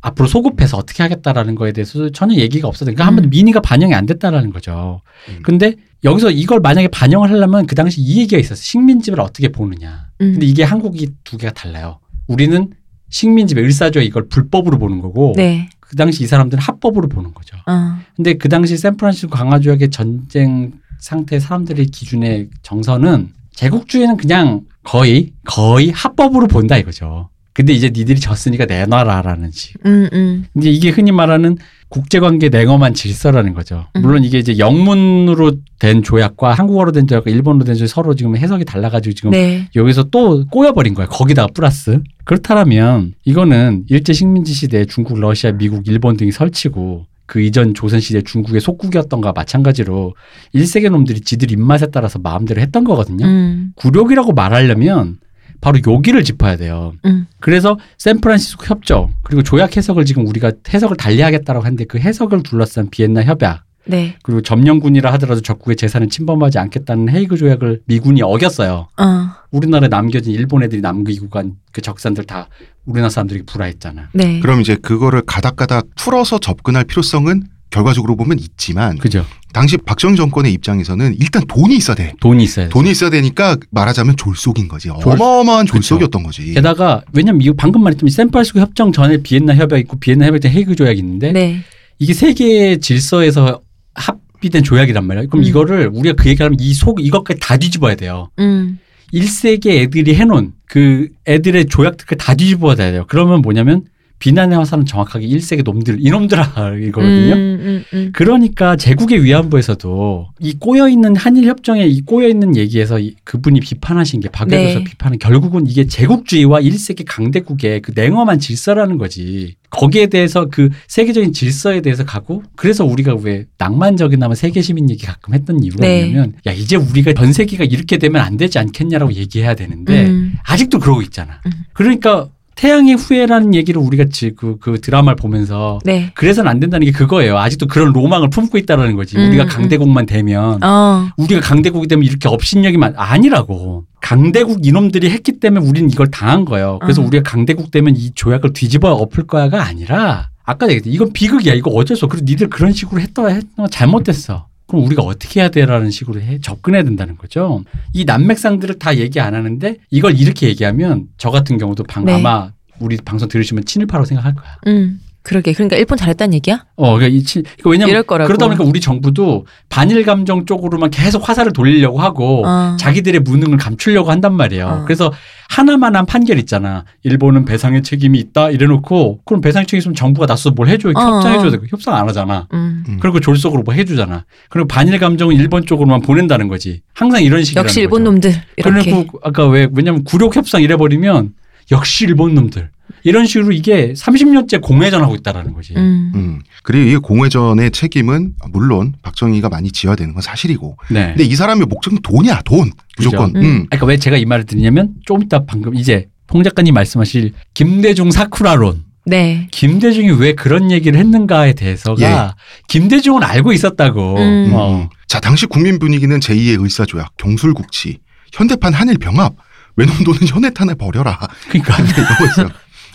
앞으로 소급해서 어떻게 하겠다라는 거에 대해서 전혀 얘기가 없었어요. 그러니까 한번 음. 민의가 반영이 안 됐다라는 거죠. 음. 근데 여기서 이걸 만약에 반영을 하려면 그 당시 이 얘기가 있었어요. 식민지를 어떻게 보느냐. 음. 근데 이게 한국이 두 개가 달라요. 우리는 식민지배 을사조에 이걸 불법으로 보는 거고 네. 그 당시 이 사람들은 합법으로 보는 거죠. 어. 근데 그 당시 샌프란시스코 강화조약의 전쟁 상태 사람들의 기준의 정서는 제국주의는 그냥 거의 거의 합법으로 본다 이거죠. 근데 이제 니들이 졌으니까 내놔라라는 식. 음, 음. 이제 이게 흔히 말하는 국제관계 냉엄한 질서라는 거죠. 음. 물론 이게 이제 영문으로 된 조약과 한국어로 된 조약과 일본어로 된 조약 서로 지금 해석이 달라가지고 지금 네. 여기서 또 꼬여버린 거야. 거기다가 플러스. 그렇다면 이거는 일제 식민지 시대에 중국, 러시아, 미국, 일본 등이 설치고 그 이전 조선 시대 중국의 속국이었던가 마찬가지로 1세계 놈들이 지들 입맛에 따라서 마음대로 했던 거거든요. 음. 굴욕이라고 말하려면 바로 여기를 짚어야 돼요. 음. 그래서 샌프란시스코 협정 그리고 조약 해석을 지금 우리가 해석을 달리하겠다라고 하는데 그 해석을 둘러싼 비엔나 협약 네. 그리고 점령군이라 하더라도 적국의 재산을 침범하지 않겠다는 헤이그 조약을 미군이 어겼어요. 어. 우리나라에 남겨진 일본 애들이 남기고 간 그 적산들 다 우리나라 사람들이 불화했잖아. 네. 그럼 이제 그거를 가닥가닥 풀어서 접근할 필요성은 결과적으로 보면 있지만 그죠? 당시 박정희 정권의 입장에서는 일단 돈이 있어야 돼. 돈이 있어야 돼. 돈이 있어야 되니까 말하자면 졸속인 거지. 졸- 어마어마한. 졸속이었던 거지. 게다가 왜냐면 미국 방금 말했지만 샌프란시스코 협정 전에 비엔나 협약 있고 비엔나 협약 때 헤이그 조약이 있는데 네. 이게 세계 질서에서 합의된 조약이란 말이에요. 그럼 음. 이거를 우리가 그 얘기하면 이 속 이것까지 다 뒤집어야 돼요. 음. 1세기 애들이 해놓은 그 애들의 조약들을 다 뒤집어야 돼요. 그러면 뭐냐면 비난의 화살은 정확하게 1세기 놈들 이놈들아 이거거든요. 음, 음, 음. 그러니까 제국의 위안부에서도 이 꼬여 있는 한일 협정에 이 꼬여 있는 얘기에서 이 그분이 비판하신 게 박영수 네. 비판은 결국은 이게 제국주의와 1세기 강대국의 그 냉엄한 질서라는 거지. 거기에 대해서 그 세계적인 질서에 대해서 가고 그래서 우리가 왜 낭만적이나마 세계 시민 얘기 가끔 했던 이유가 네. 뭐냐면 야 이제 우리가 전 세계가 이렇게 되면 안 되지 않겠냐라고 얘기해야 되는데 음. 아직도 그러고 있잖아. 음. 그러니까 태양의 후예라는 얘기를 우리가 지- 그, 그 드라마를 보면서 네. 그래서는 안 된다는 게 그거예요. 아직도 그런 로망을 품고 있다라는 거지. 음, 우리가 음. 강대국만 되면 어. 우리가 강대국이 되면 이렇게 업신여기 만 아니라고. 강대국 이놈들이 했기 때문에 우리는 이걸 당한 거예요. 그래서 어. 우리가 강대국 되면 이 조약을 뒤집어 엎을 거야가 아니라 아까 얘기했듯이 이건 비극이야. 이거 어쩔 수 없어. 그리고 니들 그런 식으로 했다 했던 거 잘못됐어. 그럼 우리가 어떻게 해야 돼라는 식으로 해 접근해야 된다는 거죠. 이 난맥상들을 다 얘기 안 하는데 이걸 이렇게 얘기하면 저 같은 경우도 방 네. 아마 우리 방송 들으시면 친일파라고 생각할 거야. 음. 그러게. 그러니까 일본 잘했다는 얘기야? 어, 그러니까 이 친, 그러니까 왜냐면 이럴 거라고. 그러다 보니까 우리 정부도 반일 감정 쪽으로만 계속 화살을 돌리려고 하고 어. 자기들의 무능을 감추려고 한단 말이에요. 어. 그래서 하나만 한 판결 있잖아. 일본은 배상의 책임이 있다 이래놓고 그럼 배상의 책임 있으면 정부가 나서서 뭘 해줘야 어, 협상해줘야 어. 되고 협상 안 하잖아. 음. 음. 그리고 졸속으로 뭐 해주잖아. 그리고 반일 감정은 일본 쪽으로만 보낸다는 거지. 항상 이런 식이라는 역시 일본. 놈들. 이렇게. 그리고 아까 왜 왜냐면 굴욕 협상 이래버리면 역시 일본 놈들 이런 식으로 이게 30년째 공회전하고 있다라는 거지. 음. 음. 그리고 이 공회전의 책임은 물론 박정희가 많이 지어야 되는 건 사실이고. 네. 근데 이 사람의 목적은 돈이야, 돈. 무조건. 그죠. 음. 음. 그러니까 왜 제가 이 말을 드리냐면 좀 이따 방금 이제 홍 작가님 말씀하실 김대중 사쿠라론 네. 김대중이 왜 그런 얘기를 했는가에 대해서가 예. 김대중은 알고 있었다고. 음. 어. 자, 당시 국민 분위기는 제2의 의사조약, 경술국치, 현대판 한일병합, 외놈 돈은 현해탄에 버려라. 그러니까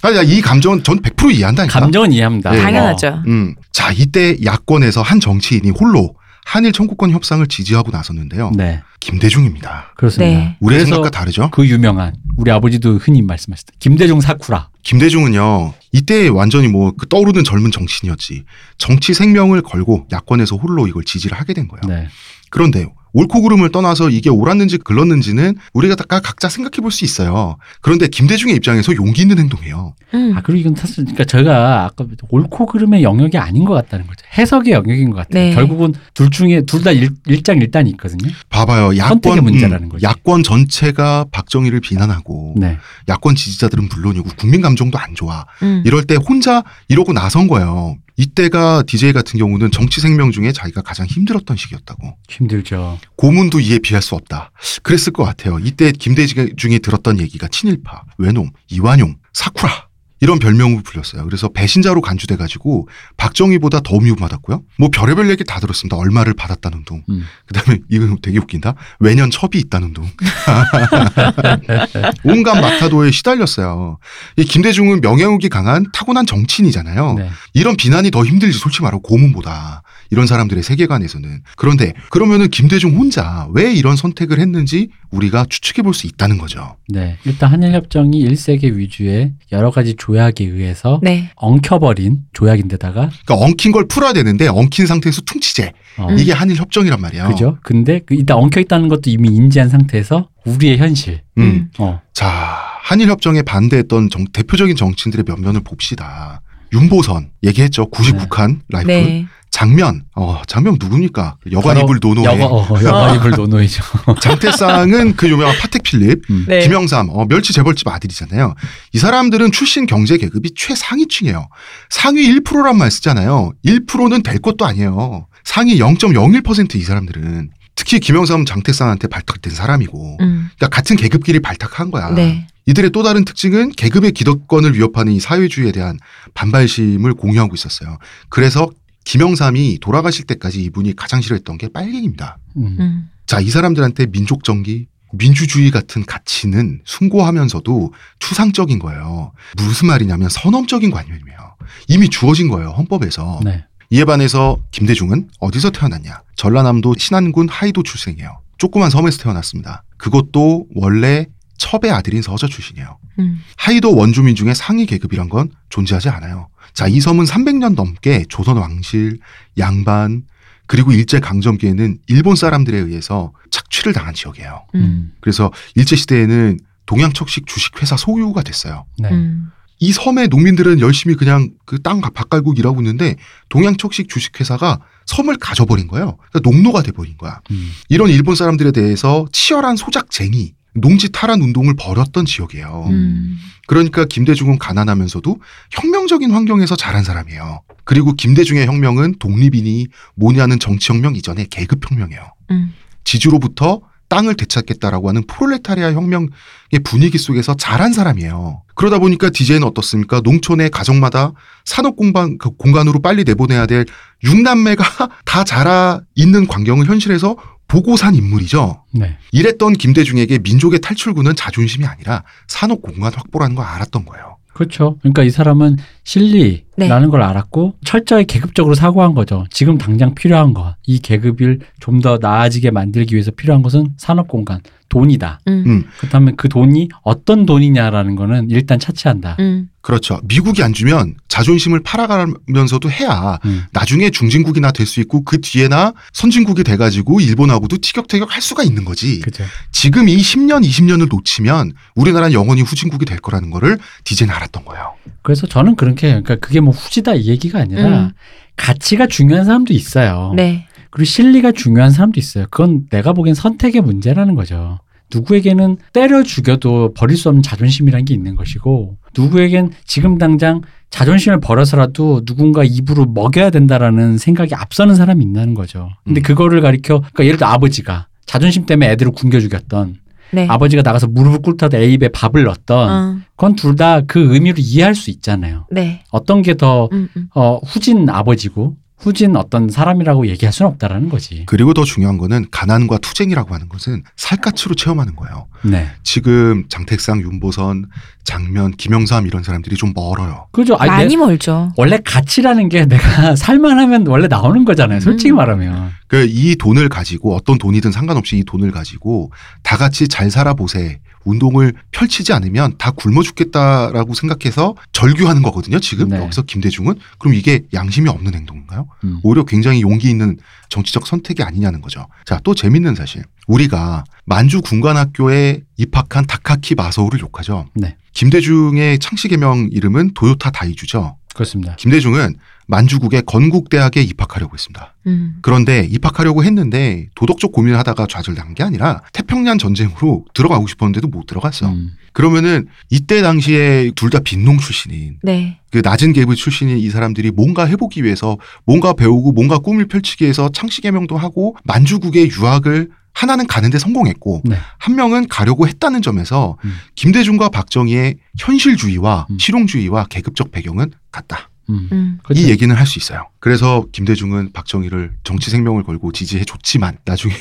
아니, 이 감정은 전 100% 이해한다니까. 감정은 이해합니다. 네. 당연하죠. 음. 자, 이때 야권에서 한 정치인이 홀로 한일 청구권 협상을 지지하고 나섰는데요. 어. 네, 김대중입니다. 그렇습니다. 네. 우리의 생각과 다르죠? 그 유명한 우리 아버지도 흔히 말씀하셨다. 김대중 사쿠라. 김대중은요, 이때 완전히 뭐 그 떠오르는 젊은 정치인이었지. 정치 생명을 걸고 야권에서 홀로 이걸 지지를 하게 된 거예요. 네. 그런데 옳고 그름을 떠나서 이게 옳았는지 글렀는지는 우리가 다 각자 생각해 볼 수 있어요. 그런데 김대중의 입장에서 용기 있는 행동이에요. 음. 아 그리고 이건 사실 그러니까 저희가 아까 옳고 그름의 영역이 아닌 것 같다는 거죠. 해석의 영역인 것 같아요. 네. 결국은 둘 중에 둘 다 일장일단이 있거든요. 봐봐요. 선택의 야권 문제라는 거지. 야권 전체가 박정희를 비난하고 네. 야권 지지자들은 물론이고 국민 감정도 안 좋아. 음. 이럴 때 혼자 이러고 나선 거예요. 이때가 DJ 같은 경우는 정치 생명 중에 자기가 가장 힘들었던 시기였다고. 힘들죠. 고문도 이에 비할 수 없다. 그랬을 것 같아요. 이때 김대중이 들었던 얘기가 친일파, 외놈, 이완용, 사쿠라 이런 별명을 불렸어요. 그래서 배신자로 간주돼 가지고 박정희보다 더 미움받았고요. 뭐 별의별 얘기 다 들었습니다. 얼마를 받았다는 둥. 음. 그다음에 이거 되게 웃긴다. 외년 첩이 있다는 둥. 온갖 마타도에 시달렸어요. 이 김대중은 명예욕이 강한 타고난 정치인이잖아요. 네. 이런 비난이 더 힘들지 솔직히 말하고 고문보다 이런 사람들의 세계관에서는 그런데 그러면은 김대중 혼자 왜 이런 선택을 했는지 우리가 추측해 볼 수 있다는 거죠. 네. 일단 한일 협정이 1세계 위주의 여러 가지 조약에 의해서 네. 엉켜버린 조약인데다가 그러니까 엉킨 걸 풀어야 되는데 엉킨 상태에서 퉁치제 어, 음. 이게 한일 협정이란 말이에요. 그죠? 근데 그 일단 엉켜 있다는 것도 이미 인지한 상태에서 우리의 현실. 음. 어. 자 한일 협정에 반대했던 정- 대표적인 정치인들의 면면을 봅시다. 윤보선 얘기했죠. 99칸 life. 네. 장면 어 장면 누굽니까? 여관 바로 이불 no no의 여가, 어, 이불 no no이죠. 장택상은 그 유명한 Patek Philippe 음. 네. 김영삼, 어, 멸치 재벌집 아들이잖아요. 이 사람들은 출신 경제 계급이 최상위층이에요. 상위 1%란 말 쓰잖아요. 1%는 댈 것도 아니에요. 상위 0.01%이 사람들은. 특히 김영삼, 장택상한테 발탁된 사람이고. 음. 그러니까 같은 계급끼리 발탁한 거야. 네. 이들의 또 다른 특징은 계급의 기득권을 위협하는 이 사회주의에 대한 반발심을 공유하고 있었어요. 그래서 김영삼이 돌아가실 때까지 이분이 가장 싫어했던 게 빨갱입니다. 음. 음. 자, 이 사람들한테 민족 정기, 민주주의 같은 가치는 숭고하면서도 추상적인 거예요. 무슨 말이냐면 선언적인 관념이에요. 이미 주어진 거예요, 헌법에서. 네. 이에 반해서 김대중은 어디서 태어났냐? 전라남도 신안군 하이도 출생이에요. 조그만 섬에서 태어났습니다. 그것도 원래 첩의 아들인 서저 출신이에요. 음. 하이도 원주민 중에 상위 계급이란 건 존재하지 않아요. 자, 이 섬은 300년 넘게 조선 왕실, 양반, 그리고 일제 강점기에는 일본 사람들에 의해서 착취를 당한 지역이에요. 음. 음. 그래서 일제 시대에는 동양척식 주식회사 소유가 됐어요. 네. 음. 이 섬의 농민들은 열심히 그냥 그땅밥 깔고 일하고 있는데 동양척식 주식회사가 섬을 가져버린 거예요. 그러니까 농노가 돼버린 거야. 음. 이런 일본 사람들에 대해서 치열한 소작쟁이, 농지 탈환 운동을 벌였던 지역이에요. 음. 그러니까 김대중은 가난하면서도 혁명적인 환경에서 자란 사람이에요. 그리고 김대중의 혁명은 독립이니 뭐냐는 정치혁명 이전의 계급혁명이에요. 음. 지주로부터 땅을 되찾겠다라고 하는 프롤레타리아 혁명의 분위기 속에서 자란 사람이에요. 그러다 보니까 디제이는 어떻습니까? 농촌의 가정마다 산업 공간, 그 공간으로 빨리 내보내야 될 6남매가 다 자라 있는 광경을 현실에서 보고 산 인물이죠. 네. 이랬던 김대중에게 민족의 탈출구는 자존심이 아니라 산업 공간 확보라는 걸 알았던 거예요. 그렇죠. 그러니까 이 사람은 실리 라는 네. 걸 알았고 철저히 계급적으로 사고한 거죠. 지금 당장 필요한 거. 이 계급을 좀 더 나아지게 만들기 위해서 필요한 것은 산업 공간, 돈이다. 음. 음. 그렇다면 그 돈이 어떤 돈이냐라는 거는 일단 차치한다. 음. 그렇죠. 미국이 안 주면 자존심을 팔아가면서도 해야 음. 나중에 중진국이나 될 수 있고 그 뒤에나 선진국이 돼가지고 일본하고도 티격태격 할 수가 있는 거지. 그죠. 지금 이 10년, 20년을 놓치면 우리나라는 영원히 후진국이 될 거라는 거를 디제는 알았던 거예요. 그래서 저는 그렇게 그러니까 그게 뭐 후지다 이 얘기가 아니라 음. 가치가 중요한 사람도 있어요. 네. 그리고 실리가 중요한 사람도 있어요. 그건 내가 보기엔 선택의 문제라는 거죠. 누구에게는 때려 죽여도 버릴 수 없는 자존심이라는 게 있는 것이고 누구에겐 지금 당장 자존심을 버려서라도 누군가 입으로 먹여야 된다라는 생각이 앞서는 사람이 있다는 거죠. 근데 음. 그거를 가리켜 그러니까 예를 들어 아버지가 자존심 때문에 애들을 굶겨 죽였던 네. 아버지가 나가서 무릎을 꿇다가 애 입에 밥을 넣었던 어. 그건 둘 다 그 의미로 이해할 수 있잖아요. 네. 어떤 게더 음. 음. 어, 후진 아버지고 후진 어떤 사람이라고 얘기할 수는 없다라는 거지. 그리고 더 중요한 거는 가난과 투쟁이라고 하는 것은 살갗으로 체험하는 거예요. 네. 지금 장택상, 윤보선, 장면, 김영삼 이런 사람들이 좀 멀어요. 그죠. 아니, 많이 내- 멀죠. 원래 가치라는 게 내가 살만 하면 원래 나오는 거잖아요. 솔직히 음. 말하면. 그 이 돈을 가지고 어떤 돈이든 상관없이 이 돈을 가지고 다 같이 잘 살아보세. 운동을 펼치지 않으면 다 굶어 죽겠다라고 생각해서 절규하는 거거든요. 지금 네. 여기서 김대중은 그럼 이게 양심이 없는 행동인가요? 음. 오히려 굉장히 용기 있는 정치적 선택이 아니냐는 거죠. 자, 또 재밌는 사실. 우리가 만주 군관학교에 입학한 다카키 마서우를 욕하죠. 네. 김대중의 창씨 개명 이름은 도요타 다이주죠. 그렇습니다. 김대중은 만주국의 건국대학에 입학하려고 했습니다. 음. 그런데 입학하려고 했는데 도덕적 고민을 하다가 좌절당한 게 아니라 태평양 전쟁으로 들어가고 싶었는데도 못 들어갔어. 음. 그러면은 이때 당시에 둘 다 빈농 출신인 네. 그 낮은 계급 출신인 이 사람들이 뭔가 해보기 위해서 뭔가 배우고 뭔가 꿈을 펼치기 위해서 창씨 개명도 하고 만주국의 유학을 하나는 가는데 성공했고 네. 한 명은 가려고 했다는 점에서 음. 김대중과 박정희의 현실주의와 음. 실용주의와 계급적 배경은 같다. 음. 음. 그렇죠. 이 얘기는 할 수 있어요. 그래서 김대중은 박정희를 정치 생명을 걸고 지지해 줬지만 나중에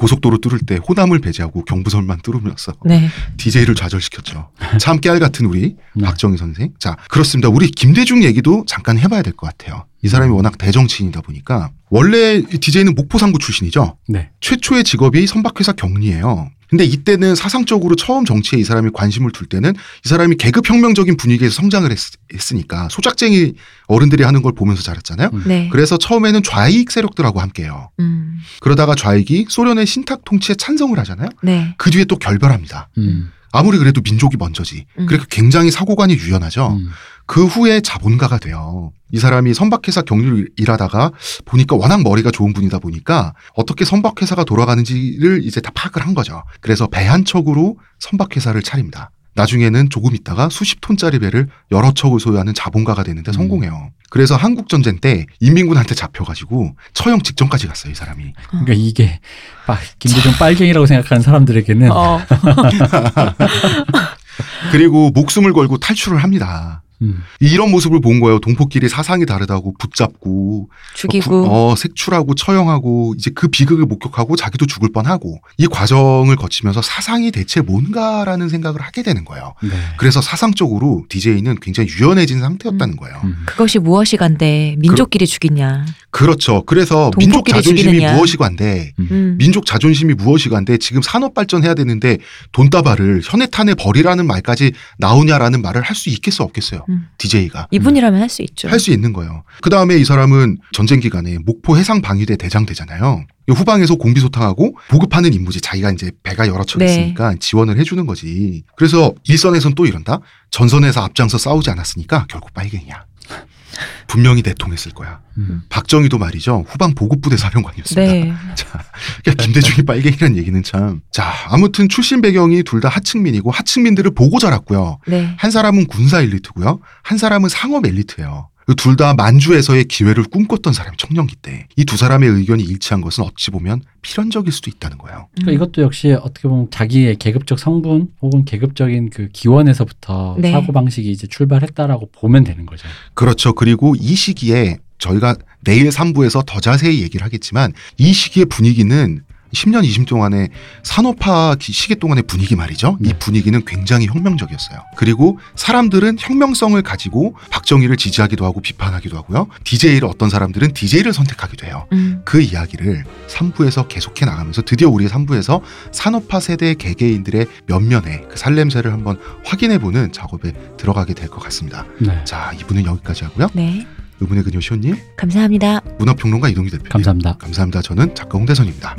고속도로 뚫을 때 호남을 배제하고 경부선만 뚫으면서 네. DJ를 좌절시켰죠. 참 깨알 같은 우리 네. 박정희 선생. 자, 그렇습니다. 우리 김대중 얘기도 잠깐 해봐야 될 것 같아요. 이 사람이 워낙 대정치인이다 보니까 원래 DJ는 목포상구 출신이죠. 네. 최초의 직업이 선박회사 경리예요. 근데 이때는 사상적으로 처음 정치에 이 사람이 관심을 둘 때는 이 사람이 계급혁명적인 분위기에서 성장을 했, 으니까 소작쟁이 어른들이 하는 걸 보면서 자랐잖아요. 음. 네. 그래서 처음에는 좌익 세력들하고 함께해요. 음. 그러다가 좌익이 소련의 신탁 통치에 찬성을 하잖아요. 네. 그 뒤에 또 결별합니다. 음. 아무리 그래도 민족이 먼저지. 음. 그러니까 굉장히 사고관이 유연하죠. 음. 그 후에 자본가가 돼요. 이 사람이 선박회사 경리를 일하다가 보니까 워낙 머리가 좋은 분이다 보니까 어떻게 선박회사가 돌아가는지를 이제 다 파악을 한 거죠. 그래서 배한 척으로 선박회사를 차립니다. 나중에는 조금 있다가 수십 톤짜리 배를 여러 척을 소유하는 자본가가 되는데 음. 성공해요. 그래서 한국 전쟁 때 인민군한테 잡혀가지고 처형 직전까지 갔어요, 이 사람이. 그러니까 이게 빠- 김대중 빨갱이라고 생각하는 사람들에게는 어. 그리고 목숨을 걸고 탈출을 합니다. 음. 이런 모습을 본 거예요. 동포끼리 사상이 다르다고 붙잡고 죽이고. 어, 색출하고 처형하고 이제 그 비극을 목격하고 자기도 죽을 뻔하고 이 과정을 거치면서 사상이 대체 뭔가라는 생각을 하게 되는 거예요. 네. 그래서 사상적으로 DJ는 굉장히 유연해진 상태였다는 거예요. 음. 그것이 무엇이 간데 민족끼리 죽이냐. 그렇죠. 그래서 민족 자존심이 죽이느냐. 무엇이 간데 음. 민족 자존심이 무엇이 간데 지금 산업 발전해야 되는데 돈다발을 현해탄에 버리라는 말까지 나오냐라는 말을 할 수 있겠어 없겠어요. 음. DJ가. 이분이라면 할수 있죠. 할 수 있는 거예요. 그 다음에 이 사람은 전쟁 기간에 목포 해상 방위대 대장 되잖아요. 이 후방에서 공비소탕하고 보급하는 임무지. 자기가 이제 배가 여러 척 네. 있으니까 지원을 해주는 거지. 그래서 일선에선 또 이런다. 전선에서 앞장서 싸우지 않았으니까 결국 빨갱이야. 분명히 대통했을 거야. 음. 박정희도 말이죠. 후방 보급부대 사령관이었습니다. 네. 자, 그러니까 김대중이 빨갱이라는 얘기는 참. 자, 아무튼 출신 배경이 둘 다 하층민이고 하층민들을 보고 자랐고요. 네. 한 사람은 군사 엘리트고요. 한 사람은 상업 엘리트예요. 둘 다 만주에서의 기회를 꿈꿨던 사람이 청년기 때. 이 두 사람의 의견이 일치한 것은 어찌 보면 필연적일 수도 있다는 거예요. 그러니까 이것도 역시 어떻게 보면 자기의 계급적 성분 혹은 계급적인 그 기원에서부터 네. 사고 방식이 이제 출발했다라고 보면 되는 거죠. 그렇죠. 그리고 이 시기에 저희가 내일 3부에서 더 자세히 얘기를 하겠지만 이 시기의 분위기는 10년, 20년 동안의 산업화 기- 시기 동안의 분위기 말이죠. 이 네. 분위기는 굉장히 혁명적이었어요. 그리고 사람들은 혁명성을 가지고 박정희를 지지하기도 하고 비판하기도 하고요. DJ를 어떤 사람들은 DJ를 선택하기도 해요. 음. 그 이야기를 3부에서 계속해 나가면서 드디어 우리 3부에서 산업화 세대 개개인들의 면면의 그 살냄새를 한번 확인해 보는 작업에 들어가게 될 것 같습니다. 네. 자, 2부는 여기까지 하고요. 네. 의문의 그녀 시온님 감사합니다. 문화평론가 이동규 대표님 감사합니다. 감사합니다. 저는 작가 홍대선입니다.